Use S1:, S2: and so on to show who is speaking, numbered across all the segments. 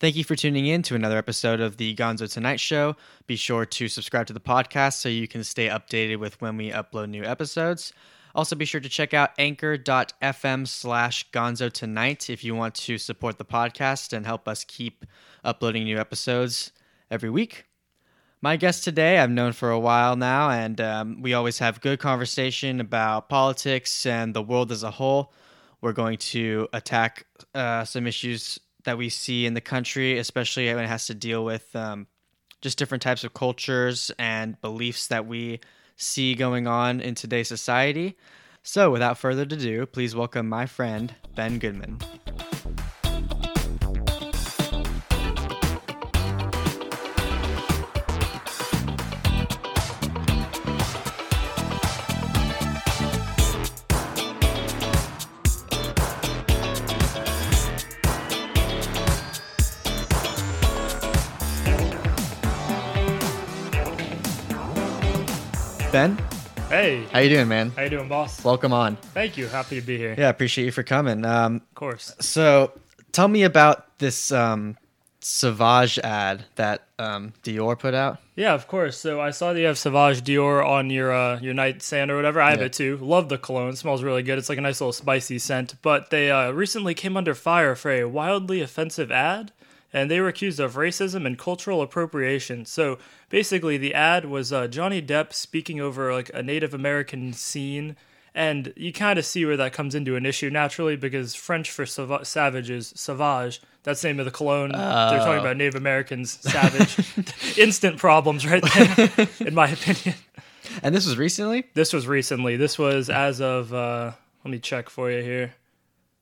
S1: Thank you for tuning in to another episode of the Gonzo Tonight Show. Be sure to subscribe to the podcast so you can stay updated with when we upload new episodes. Also, be sure to check out anchor.fm slash gonzo tonight if you want to support the podcast and help us keep uploading new episodes every week. My guest today, I've known for a while now, and um, we always have good conversation about politics and the world as a whole. We're going to attack uh, some issues that we see in the country, especially when it has to deal with um, just different types of cultures and beliefs that we see going on in today's society. So, without further ado, please welcome my friend, Ben Goodman. Ben,
S2: Hey,
S1: how you doing, man?
S2: how you doing, boss?
S1: Welcome on.
S2: Thank you. Happy to be here.
S1: Yeah, appreciate you for coming. Um,
S2: Of course.
S1: so, tell me about this um, Sauvage ad that um, Dior put out.
S2: Yeah, of course. So I saw that you have Sauvage Dior on your uh, your nightstand or whatever. I have
S1: Yeah.
S2: it too. Love the cologne. smells really good. It's like a nice little spicy scent. But they uh, recently came under fire for a wildly offensive ad, and they were accused of racism and cultural appropriation. So basically, the ad was uh, Johnny Depp speaking over like a Native American scene. And you kind of see where that comes into an issue naturally because French for sava- savage is sauvage. That's the name of the cologne. They're talking about Native Americans, savage. Instant problems right there, in my opinion.
S1: And this was recently?
S2: This was recently. This was as of, uh, let me check for you here.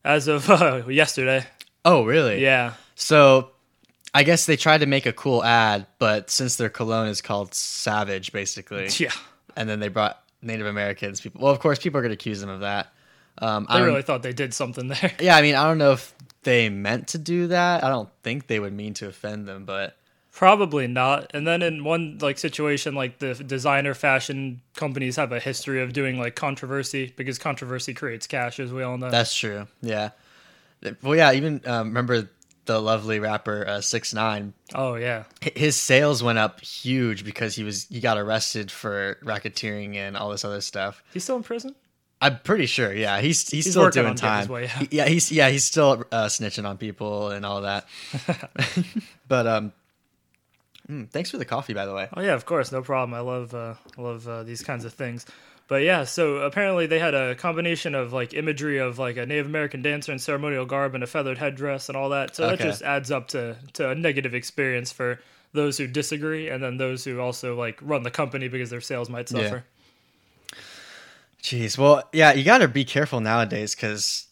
S2: As of uh, yesterday.
S1: Oh, really?
S2: Yeah.
S1: So, I guess they tried to make a cool ad, but since their cologne is called Savage, basically,
S2: Yeah.
S1: and then they brought Native Americans, people. Well, of course, people are going to accuse them of that. Um, I
S2: I really thought they did something there.
S1: yeah, I mean, I don't know if they meant to do that. I don't think they would mean to offend them, but
S2: Probably not. And then in one like situation, like the designer fashion companies have a history of doing like controversy because controversy creates cash, as we all know.
S1: That's true. Yeah. Well, yeah. Even um, remember the lovely rapper uh, Six Nine.
S2: oh yeah.
S1: His sales went up huge because he was he got arrested for racketeering and all this other stuff.
S2: He's still in prison.
S1: I'm pretty sure. Yeah, he's he's,
S2: He's
S1: still doing time.
S2: way.
S1: He- yeah, he's yeah he's still uh, snitching on people and all that. but um, mm, thanks for the coffee, by the way.
S2: Oh yeah, of course, no problem. I love uh, I love uh, these kinds of things. But yeah, so apparently they had a combination of like imagery of like a Native American dancer in ceremonial garb and a feathered headdress and all that. So that just adds up to to a negative experience for those who disagree and then those who also like run the company because their sales might
S1: Yeah.
S2: suffer.
S1: Jeez. Well, yeah, you got to be careful nowadays because,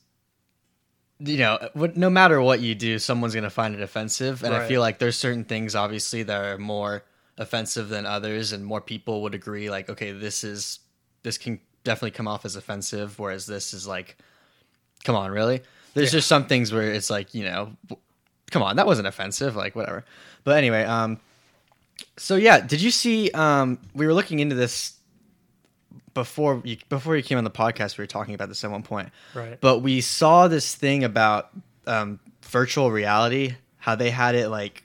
S1: you know, no matter what you do, someone's going to find it offensive. And I feel like there's certain things, obviously, that are more offensive than others. And more people would agree, like, okay, this is, this can definitely come off as offensive. Whereas this is like, come on, really? There's
S2: Yeah.
S1: just some things where it's like, you know, come on, that wasn't offensive. Like, whatever. But anyway, um, so yeah, did you see, um, we were looking into this before you before you came on the podcast, we were talking about this at one point.
S2: Right.
S1: But we saw this thing about um, virtual reality, how they had it like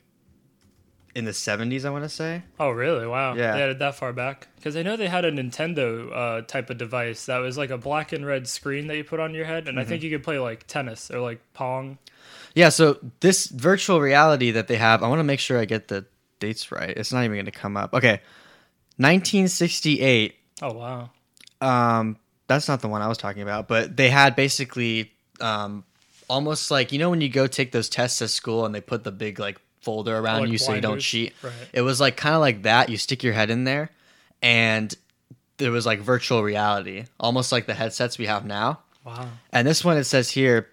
S1: in the seventies, I want to say.
S2: Oh really? Wow.
S1: Yeah.
S2: They had it that far back because I know they had a Nintendo uh, type of device that was like a black and red screen that you put on your head, and I
S1: Mm-hmm.
S2: think you could play like tennis or like pong.
S1: Yeah. So this virtual reality that they have, I want to make sure I get the dates right. It's not even going to come up. Okay, nineteen sixty eight.
S2: Oh wow.
S1: Um, that's not the one I was talking about, but they had basically um, almost like you know when you go take those tests at school and they put the big like folder around
S2: Like
S1: you so you don't cheat.
S2: Right.
S1: It was like kind of like that. You stick your head in there, and there was like virtual reality, almost like the headsets we have now.
S2: Wow.
S1: And this one it says here,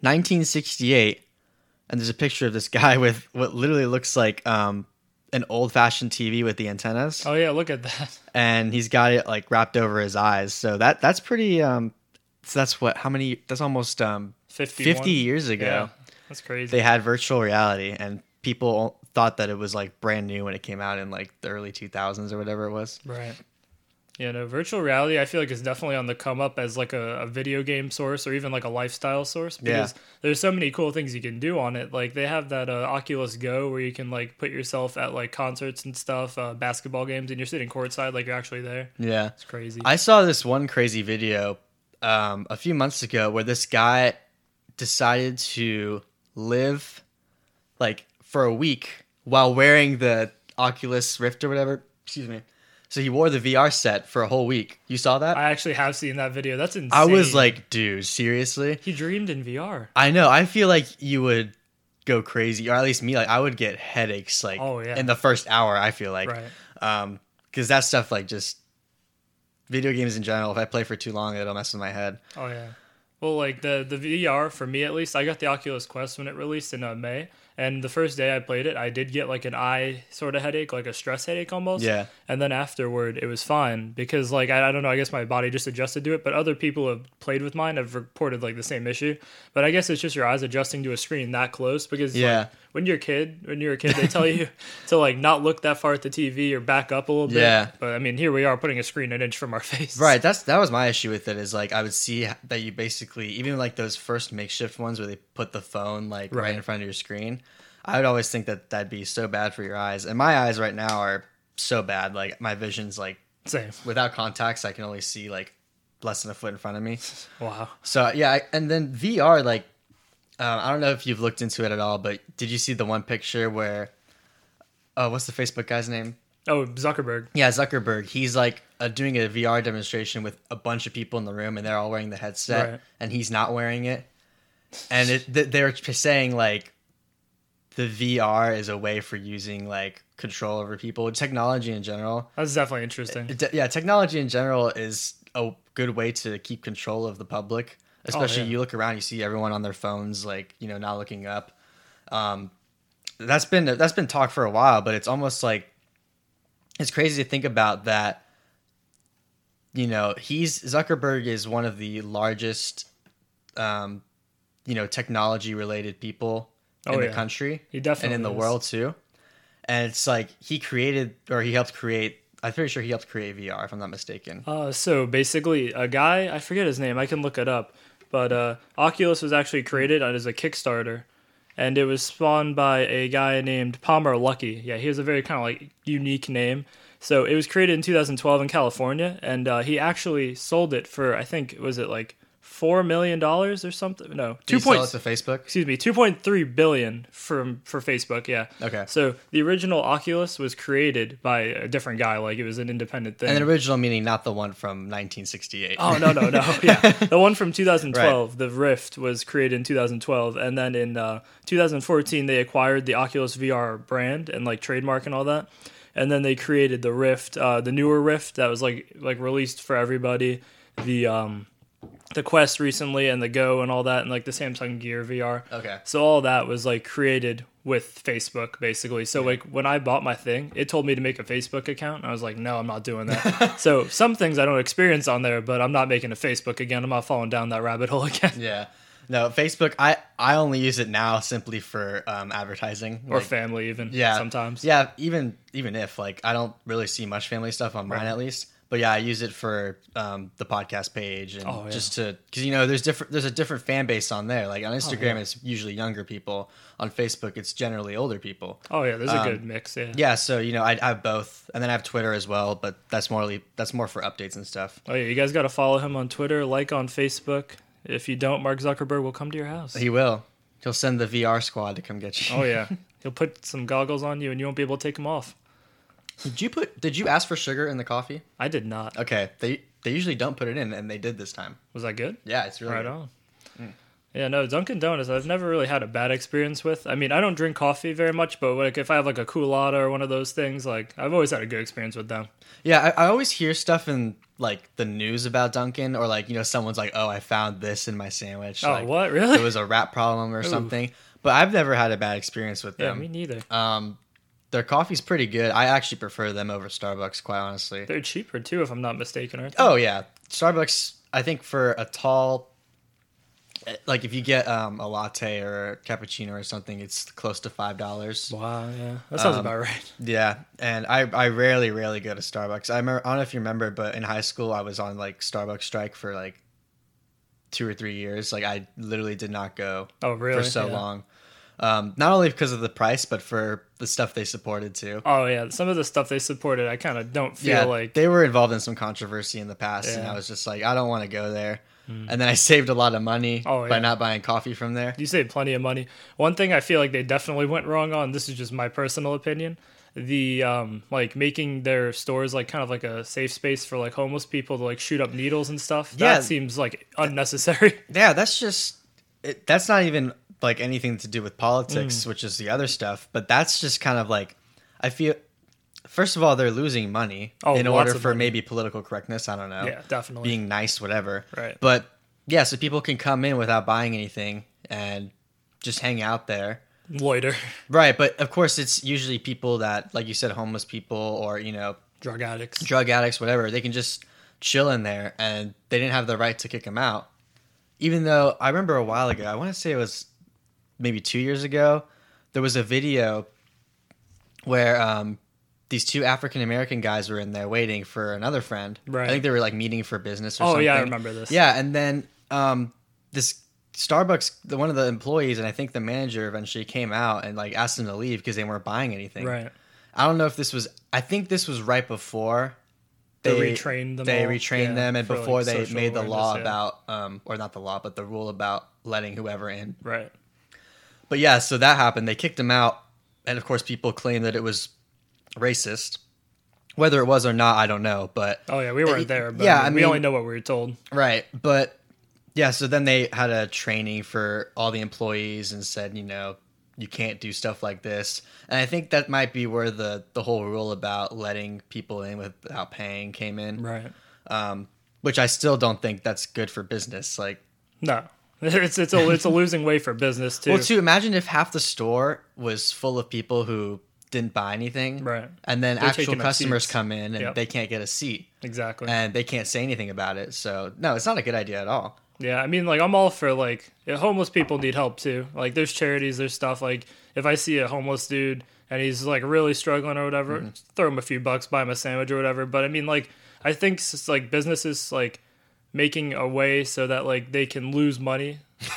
S1: 1968, and there's a picture of this guy with what literally looks like um, an old-fashioned TV with the antennas
S2: Oh yeah, look at that.
S1: and he's got it like wrapped over his eyes. So that that's pretty. Um, so that's what? How many? That's almost um
S2: 51?
S1: 50 years ago.
S2: Yeah, that's crazy.
S1: They had virtual reality, and people thought that it was like brand new when it came out in like the early 2000s or whatever it was.
S2: right. Yeah, know, virtual reality, I feel like is definitely on the come up as like a, a video game source or even like a lifestyle source because
S1: Yeah.
S2: there's so many cool things you can do on it. Like they have that uh, Oculus Go where you can like put yourself at like concerts and stuff, uh, basketball games, and you're sitting courtside like you're actually there.
S1: Yeah.
S2: It's crazy.
S1: I saw this one crazy video um, a few months ago where this guy decided to live like for a week while wearing the Oculus Rift or whatever. Excuse me. So he wore the VR set for a whole week. You saw that?
S2: I actually have seen that video. That's insane.
S1: I was like, dude, seriously?
S2: he dreamed in VR.
S1: I know. I feel like you would go crazy, or at least me. Like I would get headaches, like
S2: Oh, yeah.
S1: in the first hour. I feel like,
S2: Right.
S1: um, because that stuff like just video games in general. If I play for too long, it'll mess with my head.
S2: Oh yeah. Well, like the the VR for me at least, I got the Oculus Quest when it released in uh, May, and the first day I played it, I did get like an eye sort of headache, like a stress headache almost.
S1: Yeah.
S2: And then afterward, it was fine because like I, I don't know, I guess my body just adjusted to it. But other people have played with mine have reported like the same issue. But I guess it's just your eyes adjusting to a screen that close because like,
S1: Yeah.
S2: when you're a kid, when you're a kid, they tell you to like not look that far at the TV or back up a little bit.
S1: Yeah.
S2: But I mean, here we are putting a screen an inch from our face.
S1: Right. That's that was my issue with it. Is like I would see that you basically even like those first makeshift ones where they put the phone like right,
S2: Right.
S1: in front of your screen. I would always think that that'd be so bad for your eyes, and my eyes right now are so bad. Like my vision's like
S2: Same.
S1: without contacts, I can only see like less than a foot in front of me.
S2: Wow.
S1: So yeah, I, and then VR, like uh, I don't know if you've looked into it at all, but did you see the one picture where, uh, what's the Facebook guy's name?
S2: Oh, Zuckerberg.
S1: Yeah, Zuckerberg. He's like uh, doing a VR demonstration with a bunch of people in the room, and they're all wearing the headset,
S2: Right.
S1: and he's not wearing it. And it, they're saying like the VR is a way for using like control over people, technology in general.
S2: That's definitely interesting.
S1: Te- yeah, technology in general is a good way to keep control of the public. Especially
S2: Oh, yeah.
S1: you look around, you see everyone on their phones, like you know, not looking up. Um, that's been that's been talked for a while, but it's almost like it's crazy to think about that. You know, he's Zuckerberg is one of the largest, um, you know, technology related people
S2: Oh,
S1: in the country
S2: He definitely
S1: and in the
S2: is.
S1: world too. And it's like he created or he helped create. I'm pretty sure he helped create VR, if I'm not mistaken.
S2: Uh, so basically, a guy I forget his name. I can look it up, but uh, Oculus was actually created as a Kickstarter, and it was spawned by a guy named Palmer Luckey. Yeah, he has a very kind of like unique name. So it was created in 2012 in California, and uh, he actually sold it for I think was it like four million dollars or something? No,
S1: Did
S2: two point
S1: it to Facebook?
S2: excuse me, 2.3 billion from for Facebook, yeah.
S1: Okay.
S2: So the original Oculus was created by a different guy, like it was an independent thing.
S1: And the original meaning, not the one from 1968.
S2: oh no, no, no. Yeah. The one from 2012, the Rift was created in 2012 and then in uh, 2014 they acquired the Oculus VR brand and like trademark and all that. And then they created the Rift, uh, the newer Rift that was like like released for everybody. The um the Quest recently and the Go and all that and like the Samsung Gear VR.
S1: Okay.
S2: So all that was like created with Facebook basically. So like when I bought my thing, it told me to make a Facebook account. And I was like, no, I'm not doing that. so some things I don't experience on there, but I'm not making a Facebook again. I'm not falling down that rabbit hole again.
S1: Yeah. No, Facebook. I I only use it now simply for um, advertising
S2: or
S1: Like,
S2: family even.
S1: Yeah.
S2: Sometimes.
S1: Yeah. Even even if like I don't really see much family stuff on mine
S2: Right.
S1: at least. But yeah, I use it for um, the podcast page and
S2: Oh, yeah.
S1: just to because you know there's different there's a different fan base on there. Like on Instagram,
S2: Oh, yeah.
S1: it's usually younger people. On Facebook, it's generally older people.
S2: Oh yeah, there's a
S1: Um,
S2: good mix. Yeah.
S1: Yeah, so you know I, I have both, and then I have Twitter as well, but that's morely that's more for updates and stuff.
S2: Oh yeah, you guys got to follow him on Twitter, like on Facebook. If you don't, Mark Zuckerberg will come to your house.
S1: He will. He'll send the VR squad to come get you.
S2: oh yeah, he'll put some goggles on you, and you won't be able to take them off.
S1: Did you put? Did you ask for sugar in the coffee?
S2: I did not.
S1: Okay, they they usually don't put it in, and they did this time.
S2: Was that good?
S1: Yeah, it's really
S2: right
S1: good.
S2: on.
S1: Mm.
S2: Yeah, no, Dunkin' Donuts. I've never really had a bad experience with. I mean, I don't drink coffee very much, but like if I have like a Coolatta or one of those things, like I've always had a good experience with them.
S1: Yeah, I, I always hear stuff in like the news about Dunkin', or like you know someone's like, "Oh, I found this in my sandwich."
S2: Oh,
S1: like,
S2: what really?
S1: It was a rat problem or something. But I've never had a bad experience with them.
S2: yeah, me neither.
S1: Um, their coffee's pretty good. I actually prefer them over Starbucks, quite honestly.
S2: They're cheaper too, if I'm not mistaken. Aren't they?
S1: Oh yeah, Starbucks. I think for a tall, like if you get um, a latte or a cappuccino or something, it's close to five dollars.
S2: Wow, yeah, that sounds
S1: Um,
S2: about right.
S1: Yeah, and I I rarely rarely go to Starbucks. I, remember, I don't know if you remember, but in high school I was on like Starbucks strike for like two or three years. Like I literally did not go
S2: Oh, really?
S1: for so
S2: Yeah.
S1: long. Um, not only because of the price, but for the stuff they supported too.
S2: Oh yeah, some of the stuff they supported, I kind of don't feel
S1: yeah,
S2: like.
S1: they were involved in some controversy in the past, and
S2: Yeah. Hmm.
S1: I was just like, I don't want to go there. And then I saved a lot of money
S2: Oh,
S1: by not buying coffee from there.
S2: You save plenty of money. One thing I feel like they definitely went wrong on. This is just my personal opinion. The um like making their stores like kind of like a safe space for like homeless people to like shoot up needles and stuff.
S1: Yeah.
S2: That seems like unnecessary.
S1: Yeah, that's just it, that's not even like anything to do with politics,
S2: Hmm.
S1: which is the other stuff. But that's just kind of like I feel. First of all, they're losing money
S2: Oh,
S1: in order for
S2: money.
S1: maybe political correctness. I don't know.
S2: yeah, definitely.
S1: being nice, whatever.
S2: Right.
S1: But yeah, so people can come in without buying anything and just hang out there.
S2: Loiter,
S1: Right, but of course it's usually people that like you said homeless people or, you know,
S2: drug addicts.
S1: drug addicts whatever. They can just chill in there and they didn't have the right to kick them out. Even though I remember a while ago, I want to say it was maybe 2 years ago, there was a video where um these two African American guys were in there waiting for another friend.
S2: Right.
S1: I think they were like meeting for business or
S2: Oh
S1: something.
S2: yeah, I remember this.
S1: Yeah, and then um, this Starbucks, the, one of the employees, and I think the manager eventually came out and like asked them to leave because they weren't buying anything.
S2: Right.
S1: I don't know if this was. I think this was right before
S2: They retrained them
S1: They
S2: all,
S1: retrained
S2: yeah,
S1: them, and
S2: for, like,
S1: before they made the law
S2: yeah.
S1: about, um, or not the law, but the rule about letting whoever in.
S2: Right.
S1: But yeah, so that happened. They kicked him out, and of course, people claim that it was racist. Whether it was or not, I don't know. But
S2: Oh yeah, we weren't there, but
S1: yeah,
S2: I mean, we only know what we were told.
S1: Right, but yeah, so then they had a training for all the employees and said, you know, you can't do stuff like this. And I think that might be where the the whole rule about letting people in without paying came in.
S2: Right.
S1: Um, which I still don't think that's good for business. Like,
S2: No. It's it's a it's a losing way for business too.
S1: well, to imagine if half the store was full of people who didn't buy anything,
S2: Right.
S1: And then
S2: They're
S1: actual customers come in and
S2: Yep.
S1: they can't get a seat,
S2: exactly.
S1: and they can't say anything about it. So no, it's not a good idea at all.
S2: Yeah, I mean, like I'm all for like homeless people need help too. Like there's charities, there's stuff. Like if I see a homeless dude and he's like really struggling or whatever,
S1: Mm-hmm.
S2: throw him a few bucks, buy him a sandwich or whatever. But I mean, like I think like businesses like making a way so that like they can lose money.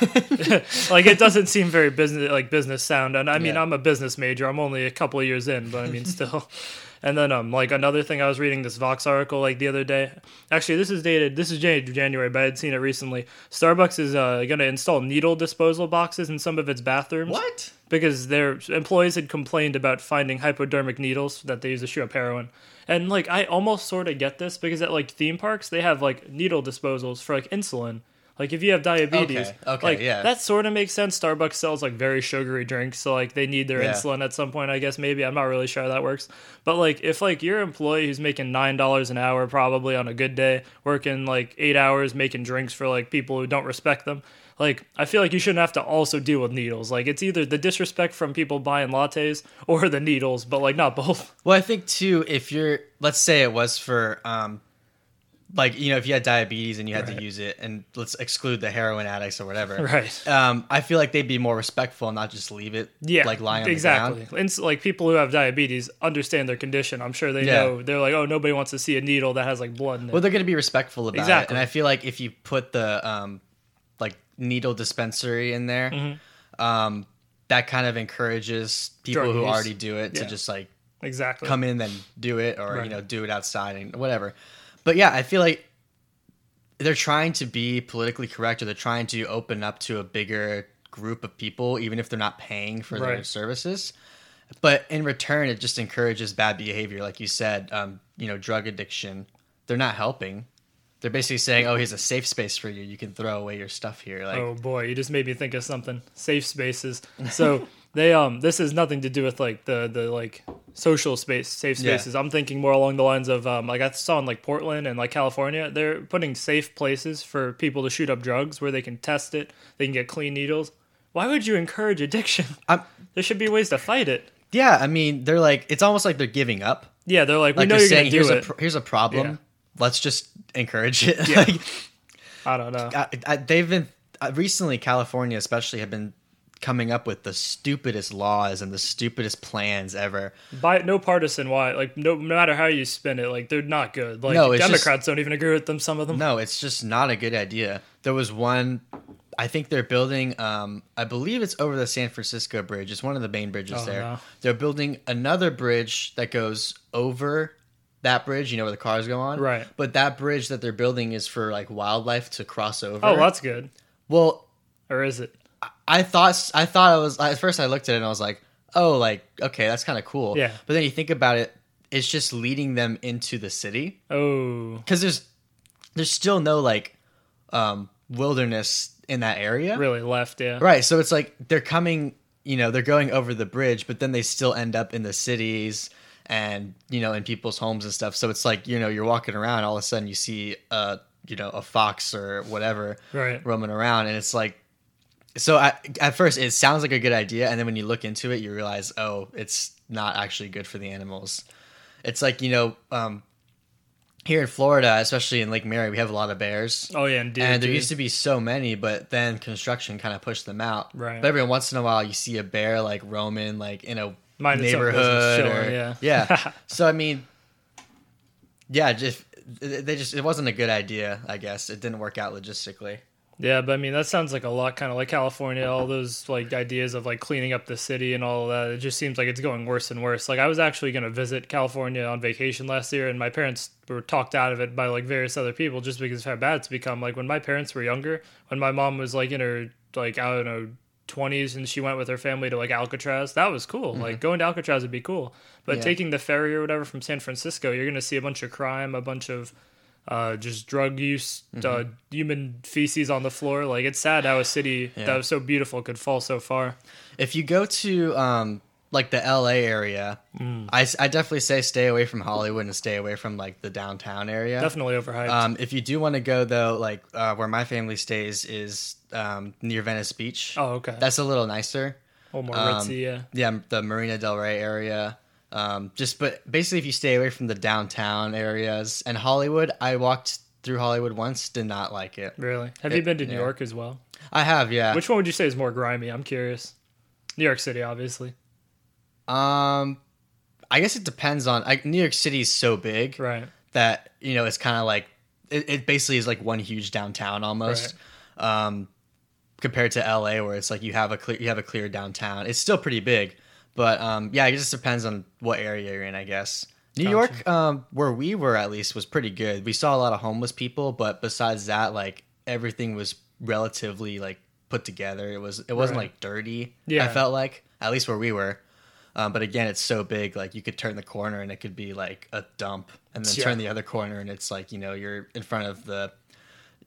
S2: like it doesn't seem very business like business sound. And I mean,
S1: Yeah.
S2: I'm a business major. I'm only a couple of years in, but I mean, still. And then um like another thing I was reading this Vox article like the other day. Actually, this is dated. This is Jan- January, but I had seen it recently. Starbucks is uh, going to install needle disposal boxes in some of its bathrooms
S1: What?
S2: because their employees had complained about finding hypodermic needles that they use to shoot up heroin. And like I almost sort of get this because at like theme parks they have like needle disposals for like insulin. Like if you have diabetes,
S1: Okay, okay,
S2: like
S1: yeah.
S2: that sort of makes sense. Starbucks sells like very sugary drinks, so like they need their
S1: Yeah.
S2: insulin at some point. I guess maybe I'm not really sure how that works, but like if like your employee who's making nine dollars an hour probably on a good day, working like eight hours making drinks for like people who don't respect them, like I feel like you shouldn't have to also deal with needles. Like it's either the disrespect from people buying lattes or the needles, but like not both.
S1: Well, I think too, if you're, let's say it was for, um, like you know, if you had diabetes and you had
S2: Right.
S1: to use it, and let's exclude the heroin addicts or whatever,
S2: Right.
S1: Um, I feel like they'd be more respectful and not just leave it,
S2: Yeah,
S1: like lying on
S2: exactly.
S1: the ground.
S2: And so, like people who have diabetes understand their condition. I'm sure they
S1: Yeah.
S2: know. They're like, oh, nobody wants to see a needle that has like blood in it.
S1: Well, they're gonna be respectful about it,
S2: Exactly.
S1: and I feel like if you put the um, needle dispensary in there,
S2: Mm-hmm.
S1: um, that kind of encourages people
S2: Drug
S1: who
S2: use.
S1: already do it to just like
S2: exactly.
S1: come in then do it or
S2: Right.
S1: you know do it outside and whatever but yeah i feel like they're trying to be politically correct or they're trying to open up to a bigger group of people even if they're not paying for their services but in return it just encourages bad behavior like you said um, you know drug addiction they're not helping they're basically saying oh here's a safe space for you you can throw away your stuff here like
S2: oh boy, you just made me think of something. Safe spaces. So they um this has nothing to do with like the the like social space safe
S1: Yeah.
S2: spaces. I'm thinking more along the lines of um like I saw in like Portland and like California, they're putting safe places for people to shoot up drugs where they can test it, they can get clean needles. Why would you encourage addiction?
S1: I'm,
S2: There should be ways to fight it.
S1: yeah i mean they're like it's almost like they're giving up
S2: Yeah, they're like, we
S1: like
S2: know you're gonna
S1: saying
S2: do
S1: here's a
S2: it.
S1: pr- here's a problem
S2: Yeah.
S1: Let's just encourage it
S2: Yeah.
S1: like
S2: I don't know.
S1: I, I, they've been uh, recently California, especially, have been coming up with the stupidest laws and the stupidest plans ever.
S2: By no partisan why, like no, no matter how you spin it, like they're not good. Like
S1: No, it's just-
S2: Democrats don't even agree with them. Some of them.
S1: No, it's just not a good idea. There was one. I think they're building. Um, I believe it's over the San Francisco Bridge. It's one of the main bridges
S2: Oh,
S1: there.
S2: no.
S1: They're building another bridge that goes over that bridge. You know where the cars go on,
S2: Right.
S1: But that bridge that they're building is for like wildlife to cross over.
S2: Oh, that's good.
S1: well.
S2: Or is it?
S1: I thought I thought I was at first I looked at it and I was like, oh, like okay, that's kind of cool.
S2: Yeah.
S1: But then you think about it, it's just leading them into the city
S2: Oh,
S1: because there's there's still no like um, wilderness in that area,
S2: really left? Yeah.
S1: right? So it's like they're coming, you know, they're going over the bridge, but then they still end up in the cities and you know in people's homes and stuff. So it's like you know you're walking around, all of a sudden you see a you know a fox or whatever
S2: Right.
S1: roaming around, and it's like. So I, at first it sounds like a good idea, and then when you look into it, you realize, oh, it's not actually good for the animals. It's like you know, um, here in Florida, especially in Lake Mary, we have a lot of bears,
S2: Oh yeah, and, deer,
S1: and there used to be so many, but then construction kind of pushed them out.
S2: Right.
S1: But every once in a while, you see a bear like roaming, like in a
S2: Mind its own business,
S1: neighborhood, or
S2: yeah.
S1: yeah. so I mean, yeah, just they just it wasn't a good idea. I guess it didn't work out logistically.
S2: Yeah, but I mean that sounds like a lot, kind of like California. All those like ideas of like cleaning up the city and all that. It just seems like it's going worse and worse. Like I was actually going to visit California on vacation last year, and my parents were talked out of it by like various other people just because of how bad it's become. Like when my parents were younger, when my mom was like in her like I don't know twenties and she went with her family to like Alcatraz, that was cool. Like going to Alcatraz would be cool. But
S1: Mm-hmm. Yeah.
S2: taking the ferry or whatever from San Francisco, you're going to see a bunch of crime, a bunch of uh, just drug use, uh,
S1: Mm-hmm.
S2: human feces on the floor. Like it's sad how a city that was so beautiful could fall so far.
S1: If you go to um like the LA area,
S2: Mm.
S1: I, I definitely say stay away from Hollywood and stay away from like the downtown area.
S2: Definitely overhyped.
S1: Um, if you do want to go though, like uh, where my family stays is um, near Venice Beach.
S2: oh, okay.
S1: That's a little nicer.
S2: a little more
S1: um,
S2: ritzy, yeah.
S1: Yeah, the Marina Del Rey area. Um, just but basically, if you stay away from the downtown areas and Hollywood, I walked through Hollywood once, did not like it.
S2: Really? Have you been to New
S1: yeah.
S2: York as well?
S1: I have, yeah.
S2: Which one would you say is more grimy? I'm curious. New York City, obviously.
S1: um, I guess it depends on. I, New York City is so big
S2: Right.
S1: that you know it's kind of like it, it basically is like one huge downtown almost. Um, compared to LA, where it's like you have a clear you have a clear downtown. It's still pretty big, but um, yeah, it just depends on what area you're in, I guess. New
S2: Gotcha.
S1: York, um, where we were at least, was pretty good. We saw a lot of homeless people, but besides that, like everything was relatively like put together. It was it wasn't
S2: Right.
S1: like dirty.
S2: Yeah.
S1: I felt like at least where we were. Um, but again, it's so big. Like you could turn the corner and it could be like a dump, and then
S2: Yeah.
S1: turn the other corner and it's like you know you're in front of the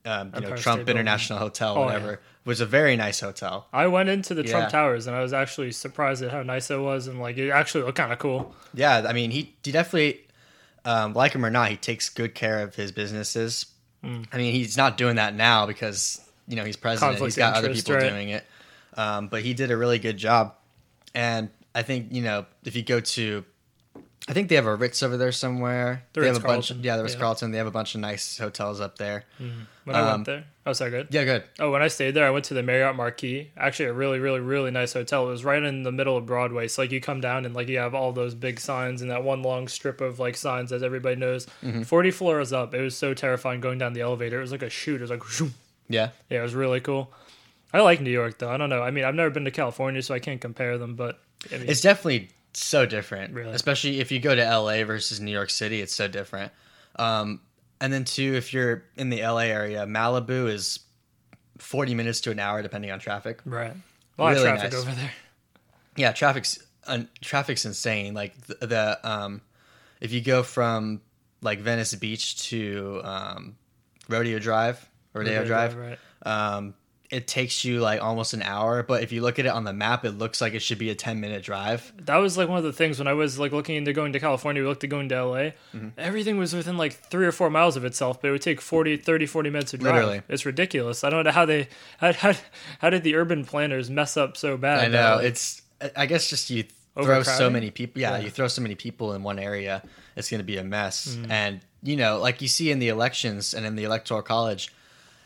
S1: um, you know Trump
S2: State Building.
S1: International Hotel,
S2: Oh,
S1: whatever.
S2: yeah.
S1: Was a very nice hotel.
S2: I went into the Trump Towers and I was actually surprised at how nice it was and like it actually looked kind of cool.
S1: Yeah, I mean he he definitely um, like him or not, he takes good care of his businesses.
S2: Mm.
S1: I mean he's not doing that now because you know he's president.
S2: Conflict
S1: he's got
S2: of
S1: other people
S2: right.
S1: doing it, um, but he did a really good job. And I think you know if you go to, I think they have a Ritz over there somewhere.
S2: The
S1: they have a bunch.
S2: Ritz-Carlton,
S1: Yeah, the Ritz
S2: yeah.
S1: Carlton. They have a bunch of nice hotels up there.
S2: When I
S1: Um,
S2: went there, oh, sorry, good.
S1: Yeah, good.
S2: Oh, when I stayed there, I went to the Marriott Marquis. Actually, a really, really, really nice hotel. It was right in the middle of Broadway. So like you come down and like you have all those big signs and that one long strip of like signs as everybody knows.
S1: Mm-hmm.
S2: Forty floors up. It was so terrifying going down the elevator. It was like a shoot. It was like, shoom.
S1: Yeah,
S2: yeah, it was really cool. I like New York though. I don't know. I mean, I've never been to California, so I can't compare them. But I mean,
S1: it's definitely so different.
S2: Really?
S1: Especially if you go to LA versus New York City, it's so different. Um, and then two, if you're in the LA area, Malibu is forty minutes to an hour depending on traffic.
S2: right. A lot
S1: Really
S2: of traffic
S1: nice.
S2: over there.
S1: Yeah, traffic's un, traffic's insane. Like the, the um, if you go from like Venice Beach to um, Rodeo Drive, Rodeo Drive,
S2: Right.
S1: um, it takes you like almost an hour. But if you look at it on the map, it looks like it should be a ten minute drive.
S2: That was like one of the things when I was like looking into going to California, we looked at going to LA.
S1: Mm-hmm.
S2: Everything was within like three or four miles of itself, but it would take 40, 30, 40 minutes to drive.
S1: Literally.
S2: It's ridiculous. I don't know how they, how, how, how did the urban planners mess up so bad?
S1: I know it's. I guess just you throw so many people. Yeah,
S2: Yeah.
S1: you throw so many people in one area, it's going to be a mess.
S2: Mm.
S1: And you know, like you see in the elections and in the electoral college,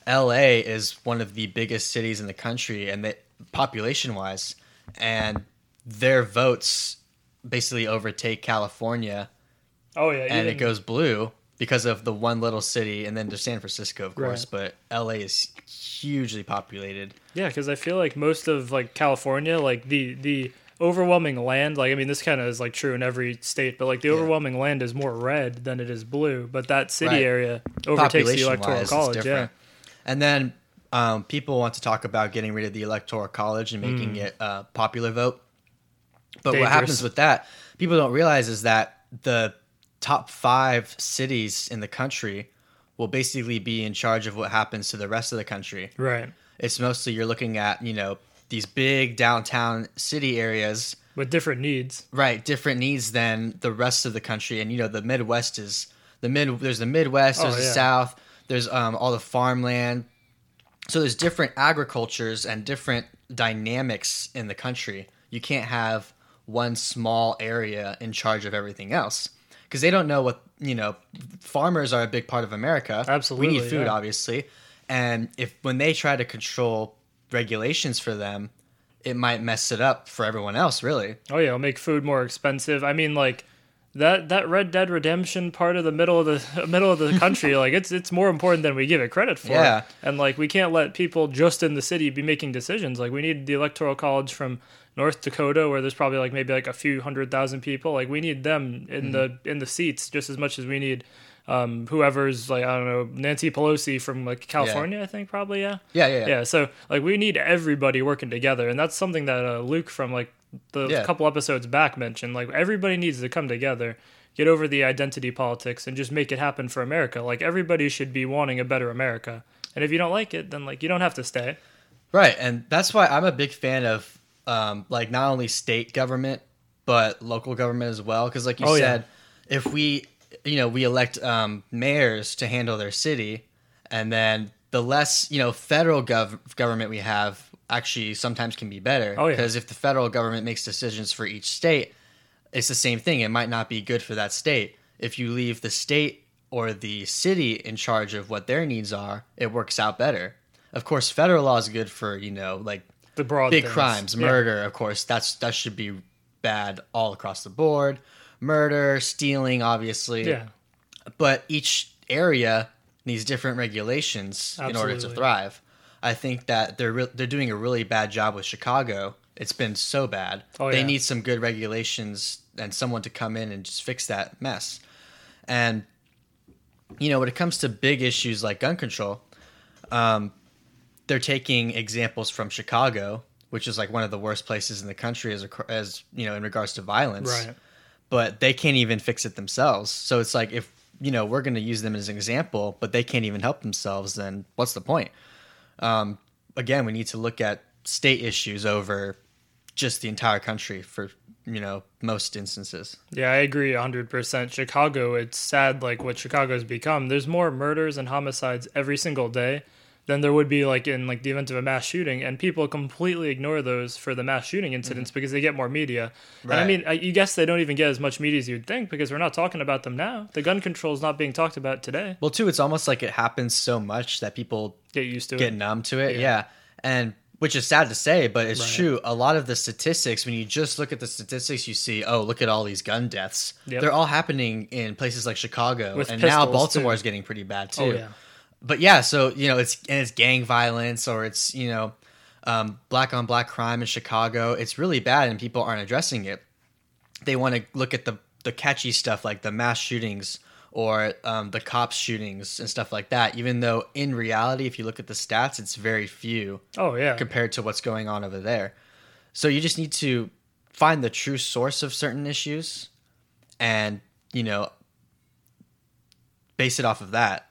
S1: LA is one of the biggest cities in the country and that population wise and their votes basically overtake California
S2: Oh yeah,
S1: and it goes blue because of the one little city and then there's San Francisco of course,
S2: Right.
S1: but LA is hugely populated.
S2: Yeah, because I feel like most of like California, like the the overwhelming land, like I mean, this kind of is like true in every state, but like the
S1: Yeah.
S2: overwhelming land is more red than it is blue. But that city
S1: Right.
S2: area overtakes the electoral college. Yeah.
S1: And then um, people want to talk about getting rid of the electoral college and making it a popular vote. But
S2: Mm. Dangerous.
S1: what happens with that, people don't realize is that the top five cities in the country will basically be in charge of what happens to the rest of the country.
S2: right.
S1: It's mostly you're looking at, you know, these big downtown city areas,
S2: With different needs.
S1: right, different needs than the rest of the country. And, you know, the Midwest is the mid, there's the Midwest,
S2: Oh,
S1: there's the. South, there's um, all the farmland. So there's different agricultures and different dynamics in the country. You can't have one small area in charge of everything else because they don't know what you know. Farmers are a big part of America.
S2: Absolutely, we
S1: need food,
S2: yeah.
S1: obviously, and if when they try to control regulations for them, it might mess it up for everyone else. Really,
S2: Oh yeah, it'll make food more expensive. I mean, like that that Red Dead Redemption part of the middle of the middle of the country, like it's it's more important than we give it credit for.
S1: Yeah.
S2: And like we can't let people just in the city be making decisions. Like we need the electoral college from North Dakota, where there's probably like maybe like a few hundred thousand people. Like we need them in the in the seats just as much as we need um, whoever's like I don't know Nancy Pelosi from like California. I think probably yeah.
S1: yeah, yeah, yeah.
S2: Yeah, so like we need everybody working together, and that's something that uh, Luke from like the
S1: Yeah.
S2: couple episodes back mentioned. Like everybody needs to come together, get over the identity politics, and just make it happen for America. Like everybody should be wanting a better America, and if you don't like it, then like you don't have to stay.
S1: Right, and that's why I'm a big fan of um, like not only state government but local government as well. Because like you
S2: Oh, yeah.
S1: said, if we you know we elect um, mayors to handle their city, and then the less you know federal gov- government we have actually sometimes can be better.
S2: Oh, yeah.
S1: Because if the federal government makes decisions for each state, it's the same thing. It might not be good for that state. If you leave the state or the city in charge of what their needs are, it works out better. Of course, federal law is good for you know like
S2: The broad
S1: big
S2: things.
S1: crimes,
S2: Yeah.
S1: murder. Of course, that's that should be bad all across the board. Murder, stealing, obviously.
S2: Yeah,
S1: But each area needs different regulations in order to
S2: Absolutely.
S1: thrive. I think that they're re- they're doing a really bad job with Chicago. It's been so bad.
S2: Oh,
S1: they
S2: yeah.
S1: need some good regulations and someone to come in and just fix that mess. And you know, when it comes to big issues like gun control, um, they're taking examples from Chicago, which is like one of the worst places in the country as a, as you know in regards to violence
S2: right.
S1: but they can't even fix it themselves. So it's like if you know we're going to use them as an example, but they can't even help themselves, then what's the point? Um, again, we need to look at state issues over just the entire country for you know most instances.
S2: Yeah, I agree 100%. Chicago, it's sad like what Chicago's become. There's more murders and homicides every single day than there would be like in like the event of a mass shooting and people completely ignore those for the mass shooting incidents mm-hmm. because they get more media. And I mean, I, you guess they don't even get as much media as you'd think because we're not talking about them now. The gun control is not being talked about today.
S1: Well, too, it's almost like it happens so much that people
S2: Get used to it,
S1: get
S2: it.
S1: numb to it.
S2: Yeah.
S1: Yeah. And which is sad to say, but it's
S2: Right.
S1: true. A lot of the statistics, when you just look at the statistics, you see, oh, look at all these gun deaths.
S2: Yep.
S1: They're all happening in places like Chicago.
S2: With
S1: and now Baltimore
S2: too.
S1: is getting pretty bad too.
S2: Oh yeah.
S1: But yeah, so you know, it's and it's gang violence or it's, you know, um, black on black crime in Chicago. It's really bad and people aren't addressing it. They want to look at the the catchy stuff like the mass shootings or um, the cops shootings and stuff like that. Even though in reality, if you look at the stats, it's very few
S2: Oh yeah.
S1: compared to what's going on over there. So you just need to find the true source of certain issues and, you know, base it off of that.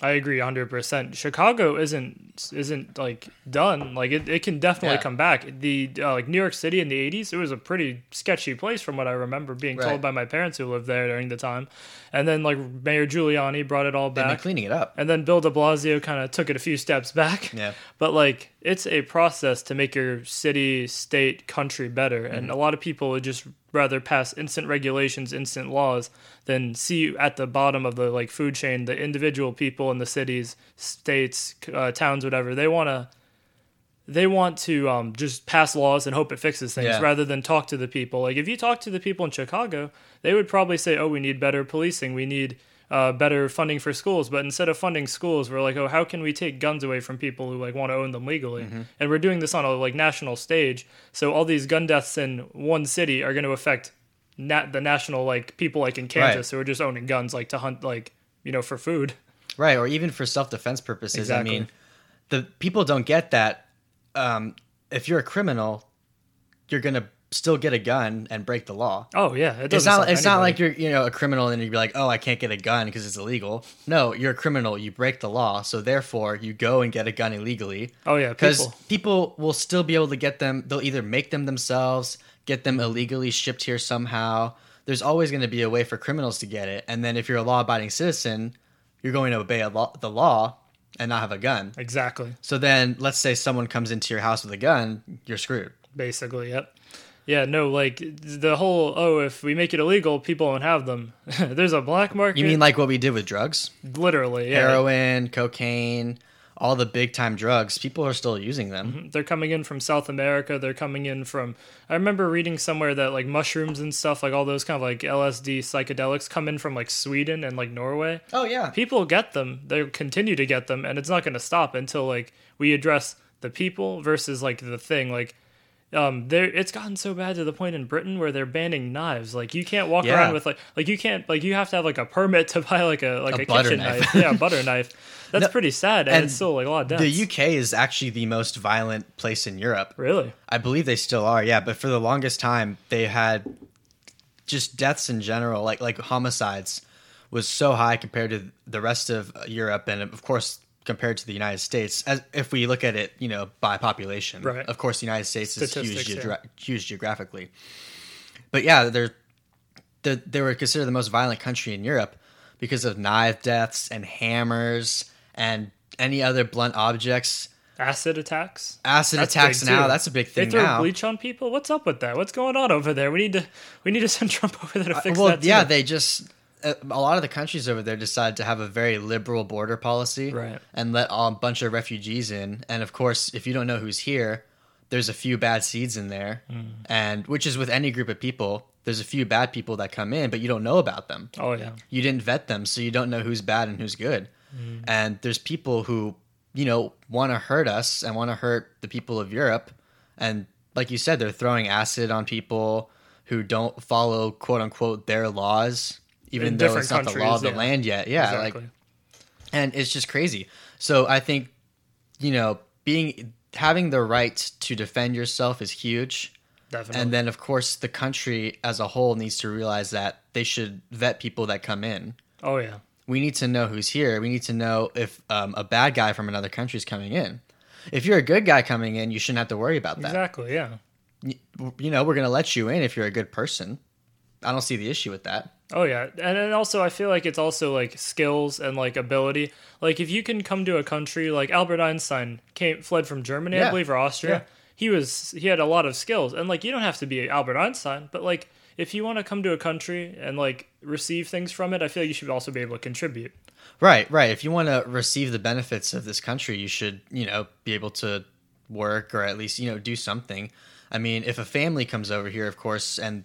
S2: I agree 100%. Chicago isn't isn't like done. Like it, it can definitely
S1: Yeah.
S2: come back. The uh, like New York City in the 80s, it was a pretty sketchy place from what I remember being
S1: Right.
S2: told by my parents who lived there during the time. And then like Mayor Giuliani brought it all back.
S1: cleaning it up.
S2: And then Bill de Blasio kind of took it a few steps back.
S1: Yeah.
S2: But like it's a process to make your city, state, country better.
S1: Mm-hmm.
S2: And a lot of people would just rather pass instant regulations, instant laws than see at the bottom of the like food chain the individual people in the cities, states, uh, towns, whatever. They want to they want to um, just pass laws and hope it fixes things
S1: Yeah.
S2: rather than talk to the people. Like if you talk to the people in Chicago, they would probably say, "Oh, we need better policing. We need uh, better funding for schools." But instead of funding schools, we're like, "Oh, how can we take guns away from people who like want to own them legally?" And we're doing this on a like national stage. So all these gun deaths in one city are going to affect nat- the national like people like in Kansas who are just owning guns like to hunt like you know for food.
S1: Right, or even for self defense purposes.
S2: Exactly.
S1: I mean, the people don't get that. Um, if you're a criminal, you're gonna still get a gun and break the law.
S2: Oh yeah, it
S1: It's not. It's not like you're you know a criminal and you'd be like, oh, I can't get a gun because it's illegal. No, you're a criminal. You break the law, so therefore you go and get a gun illegally.
S2: Oh yeah,
S1: because
S2: people.
S1: people. will still be able to get them. They'll either make them themselves, get them illegally shipped here somehow. There's always going to be a way for criminals to get it. And then if you're a law-abiding citizen, you're going to obey a law, the law and not have a gun.
S2: Exactly.
S1: So then, let's say someone comes into your house with a gun, you're screwed.
S2: Basically, yep. Yeah, no, like the whole oh, if we make it illegal, people won't have them. There's a black market.
S1: You mean like what we did with drugs?
S2: literally? Yeah,
S1: Heroin, cocaine, all the big time drugs. People are still using them. Mm-hmm.
S2: they're coming in from South America. They're coming in from. I remember reading somewhere that like mushrooms and stuff, like all those kind of like LSD psychedelics, come in from like Sweden and like Norway.
S1: Oh yeah.
S2: People get them. They continue to get them, and it's not going to stop until like we address the people versus like the thing. Like, um, there it's gotten so bad to the point in Britain where they're banning knives. Like, you can't walk
S1: Yeah.
S2: around with like like you can't like you have to have like a permit to buy like a like
S1: A
S2: a,
S1: butter
S2: kitchen
S1: knife.
S2: knife. yeah, a butter knife. That's
S1: No,
S2: pretty sad, and,
S1: and
S2: it's still like a lot of deaths.
S1: The UK is actually the most violent place in Europe.
S2: really?
S1: I believe they still are, yeah. But for the longest time, they had just deaths in general, like like homicides, was so high compared to the rest of Europe, and of course compared to the United States. As if we look at it, you know, by population,
S2: Right.
S1: Of course, the United States is huge,
S2: Statistics,
S1: geogra- huge geographically. But yeah, they're, they they were considered the most violent country in Europe because of knife deaths and hammers and any other blunt objects.
S2: Acid attacks.
S1: Acid
S2: That's
S1: attacks now.
S2: too.
S1: That's a big thing.
S2: They throw
S1: now.
S2: bleach on people. What's up with that? What's going on over there? We need to we need to send Trump over there to fix
S1: Uh, well,
S2: that. Too.
S1: yeah, they just a a lot of the countries over there decided to have a very liberal border policy
S2: Right.
S1: and let a bunch of refugees in. And of course, if you don't know who's here, there's a few bad seeds in there,
S2: Mm.
S1: and which is with any group of people. There's a few bad people that come in, but you don't know about them.
S2: Oh yeah.
S1: You didn't vet them, so you don't know who's bad and who's good.
S2: Mm.
S1: And there's people who, you know, want to hurt us and want to hurt the people of Europe. And like you said, they're throwing acid on people who don't follow quote unquote their laws, even
S2: In
S1: though it's not the law of the
S2: yeah.
S1: land yet. Yeah,
S2: exactly.
S1: like, and it's just crazy. So I think, you know, being having the right to defend yourself is huge.
S2: Definitely.
S1: And then, of course, the country as a whole needs to realize that they should vet people that come in.
S2: oh yeah.
S1: We need to know who's here. We need to know if um, a bad guy from another country is coming in. If you're a good guy coming in, you shouldn't have to worry about that.
S2: Exactly. Yeah.
S1: You, you know, we're going to let you in if you're a good person. I don't see the issue with that.
S2: Oh yeah, and then also I feel like it's also like skills and like ability. Like if you can come to a country like Albert Einstein came fled from Germany, I believe, or Austria.
S1: Yeah.
S2: He was he had a lot of skills, and like you don't have to be Albert Einstein, but like if you want to come to a country and like receive things from it, I feel like you should also be able to contribute.
S1: Right, right. If you want to receive the benefits of this country, you should, you know, be able to work or at least, you know, do something. I mean, if a family comes over here, of course, and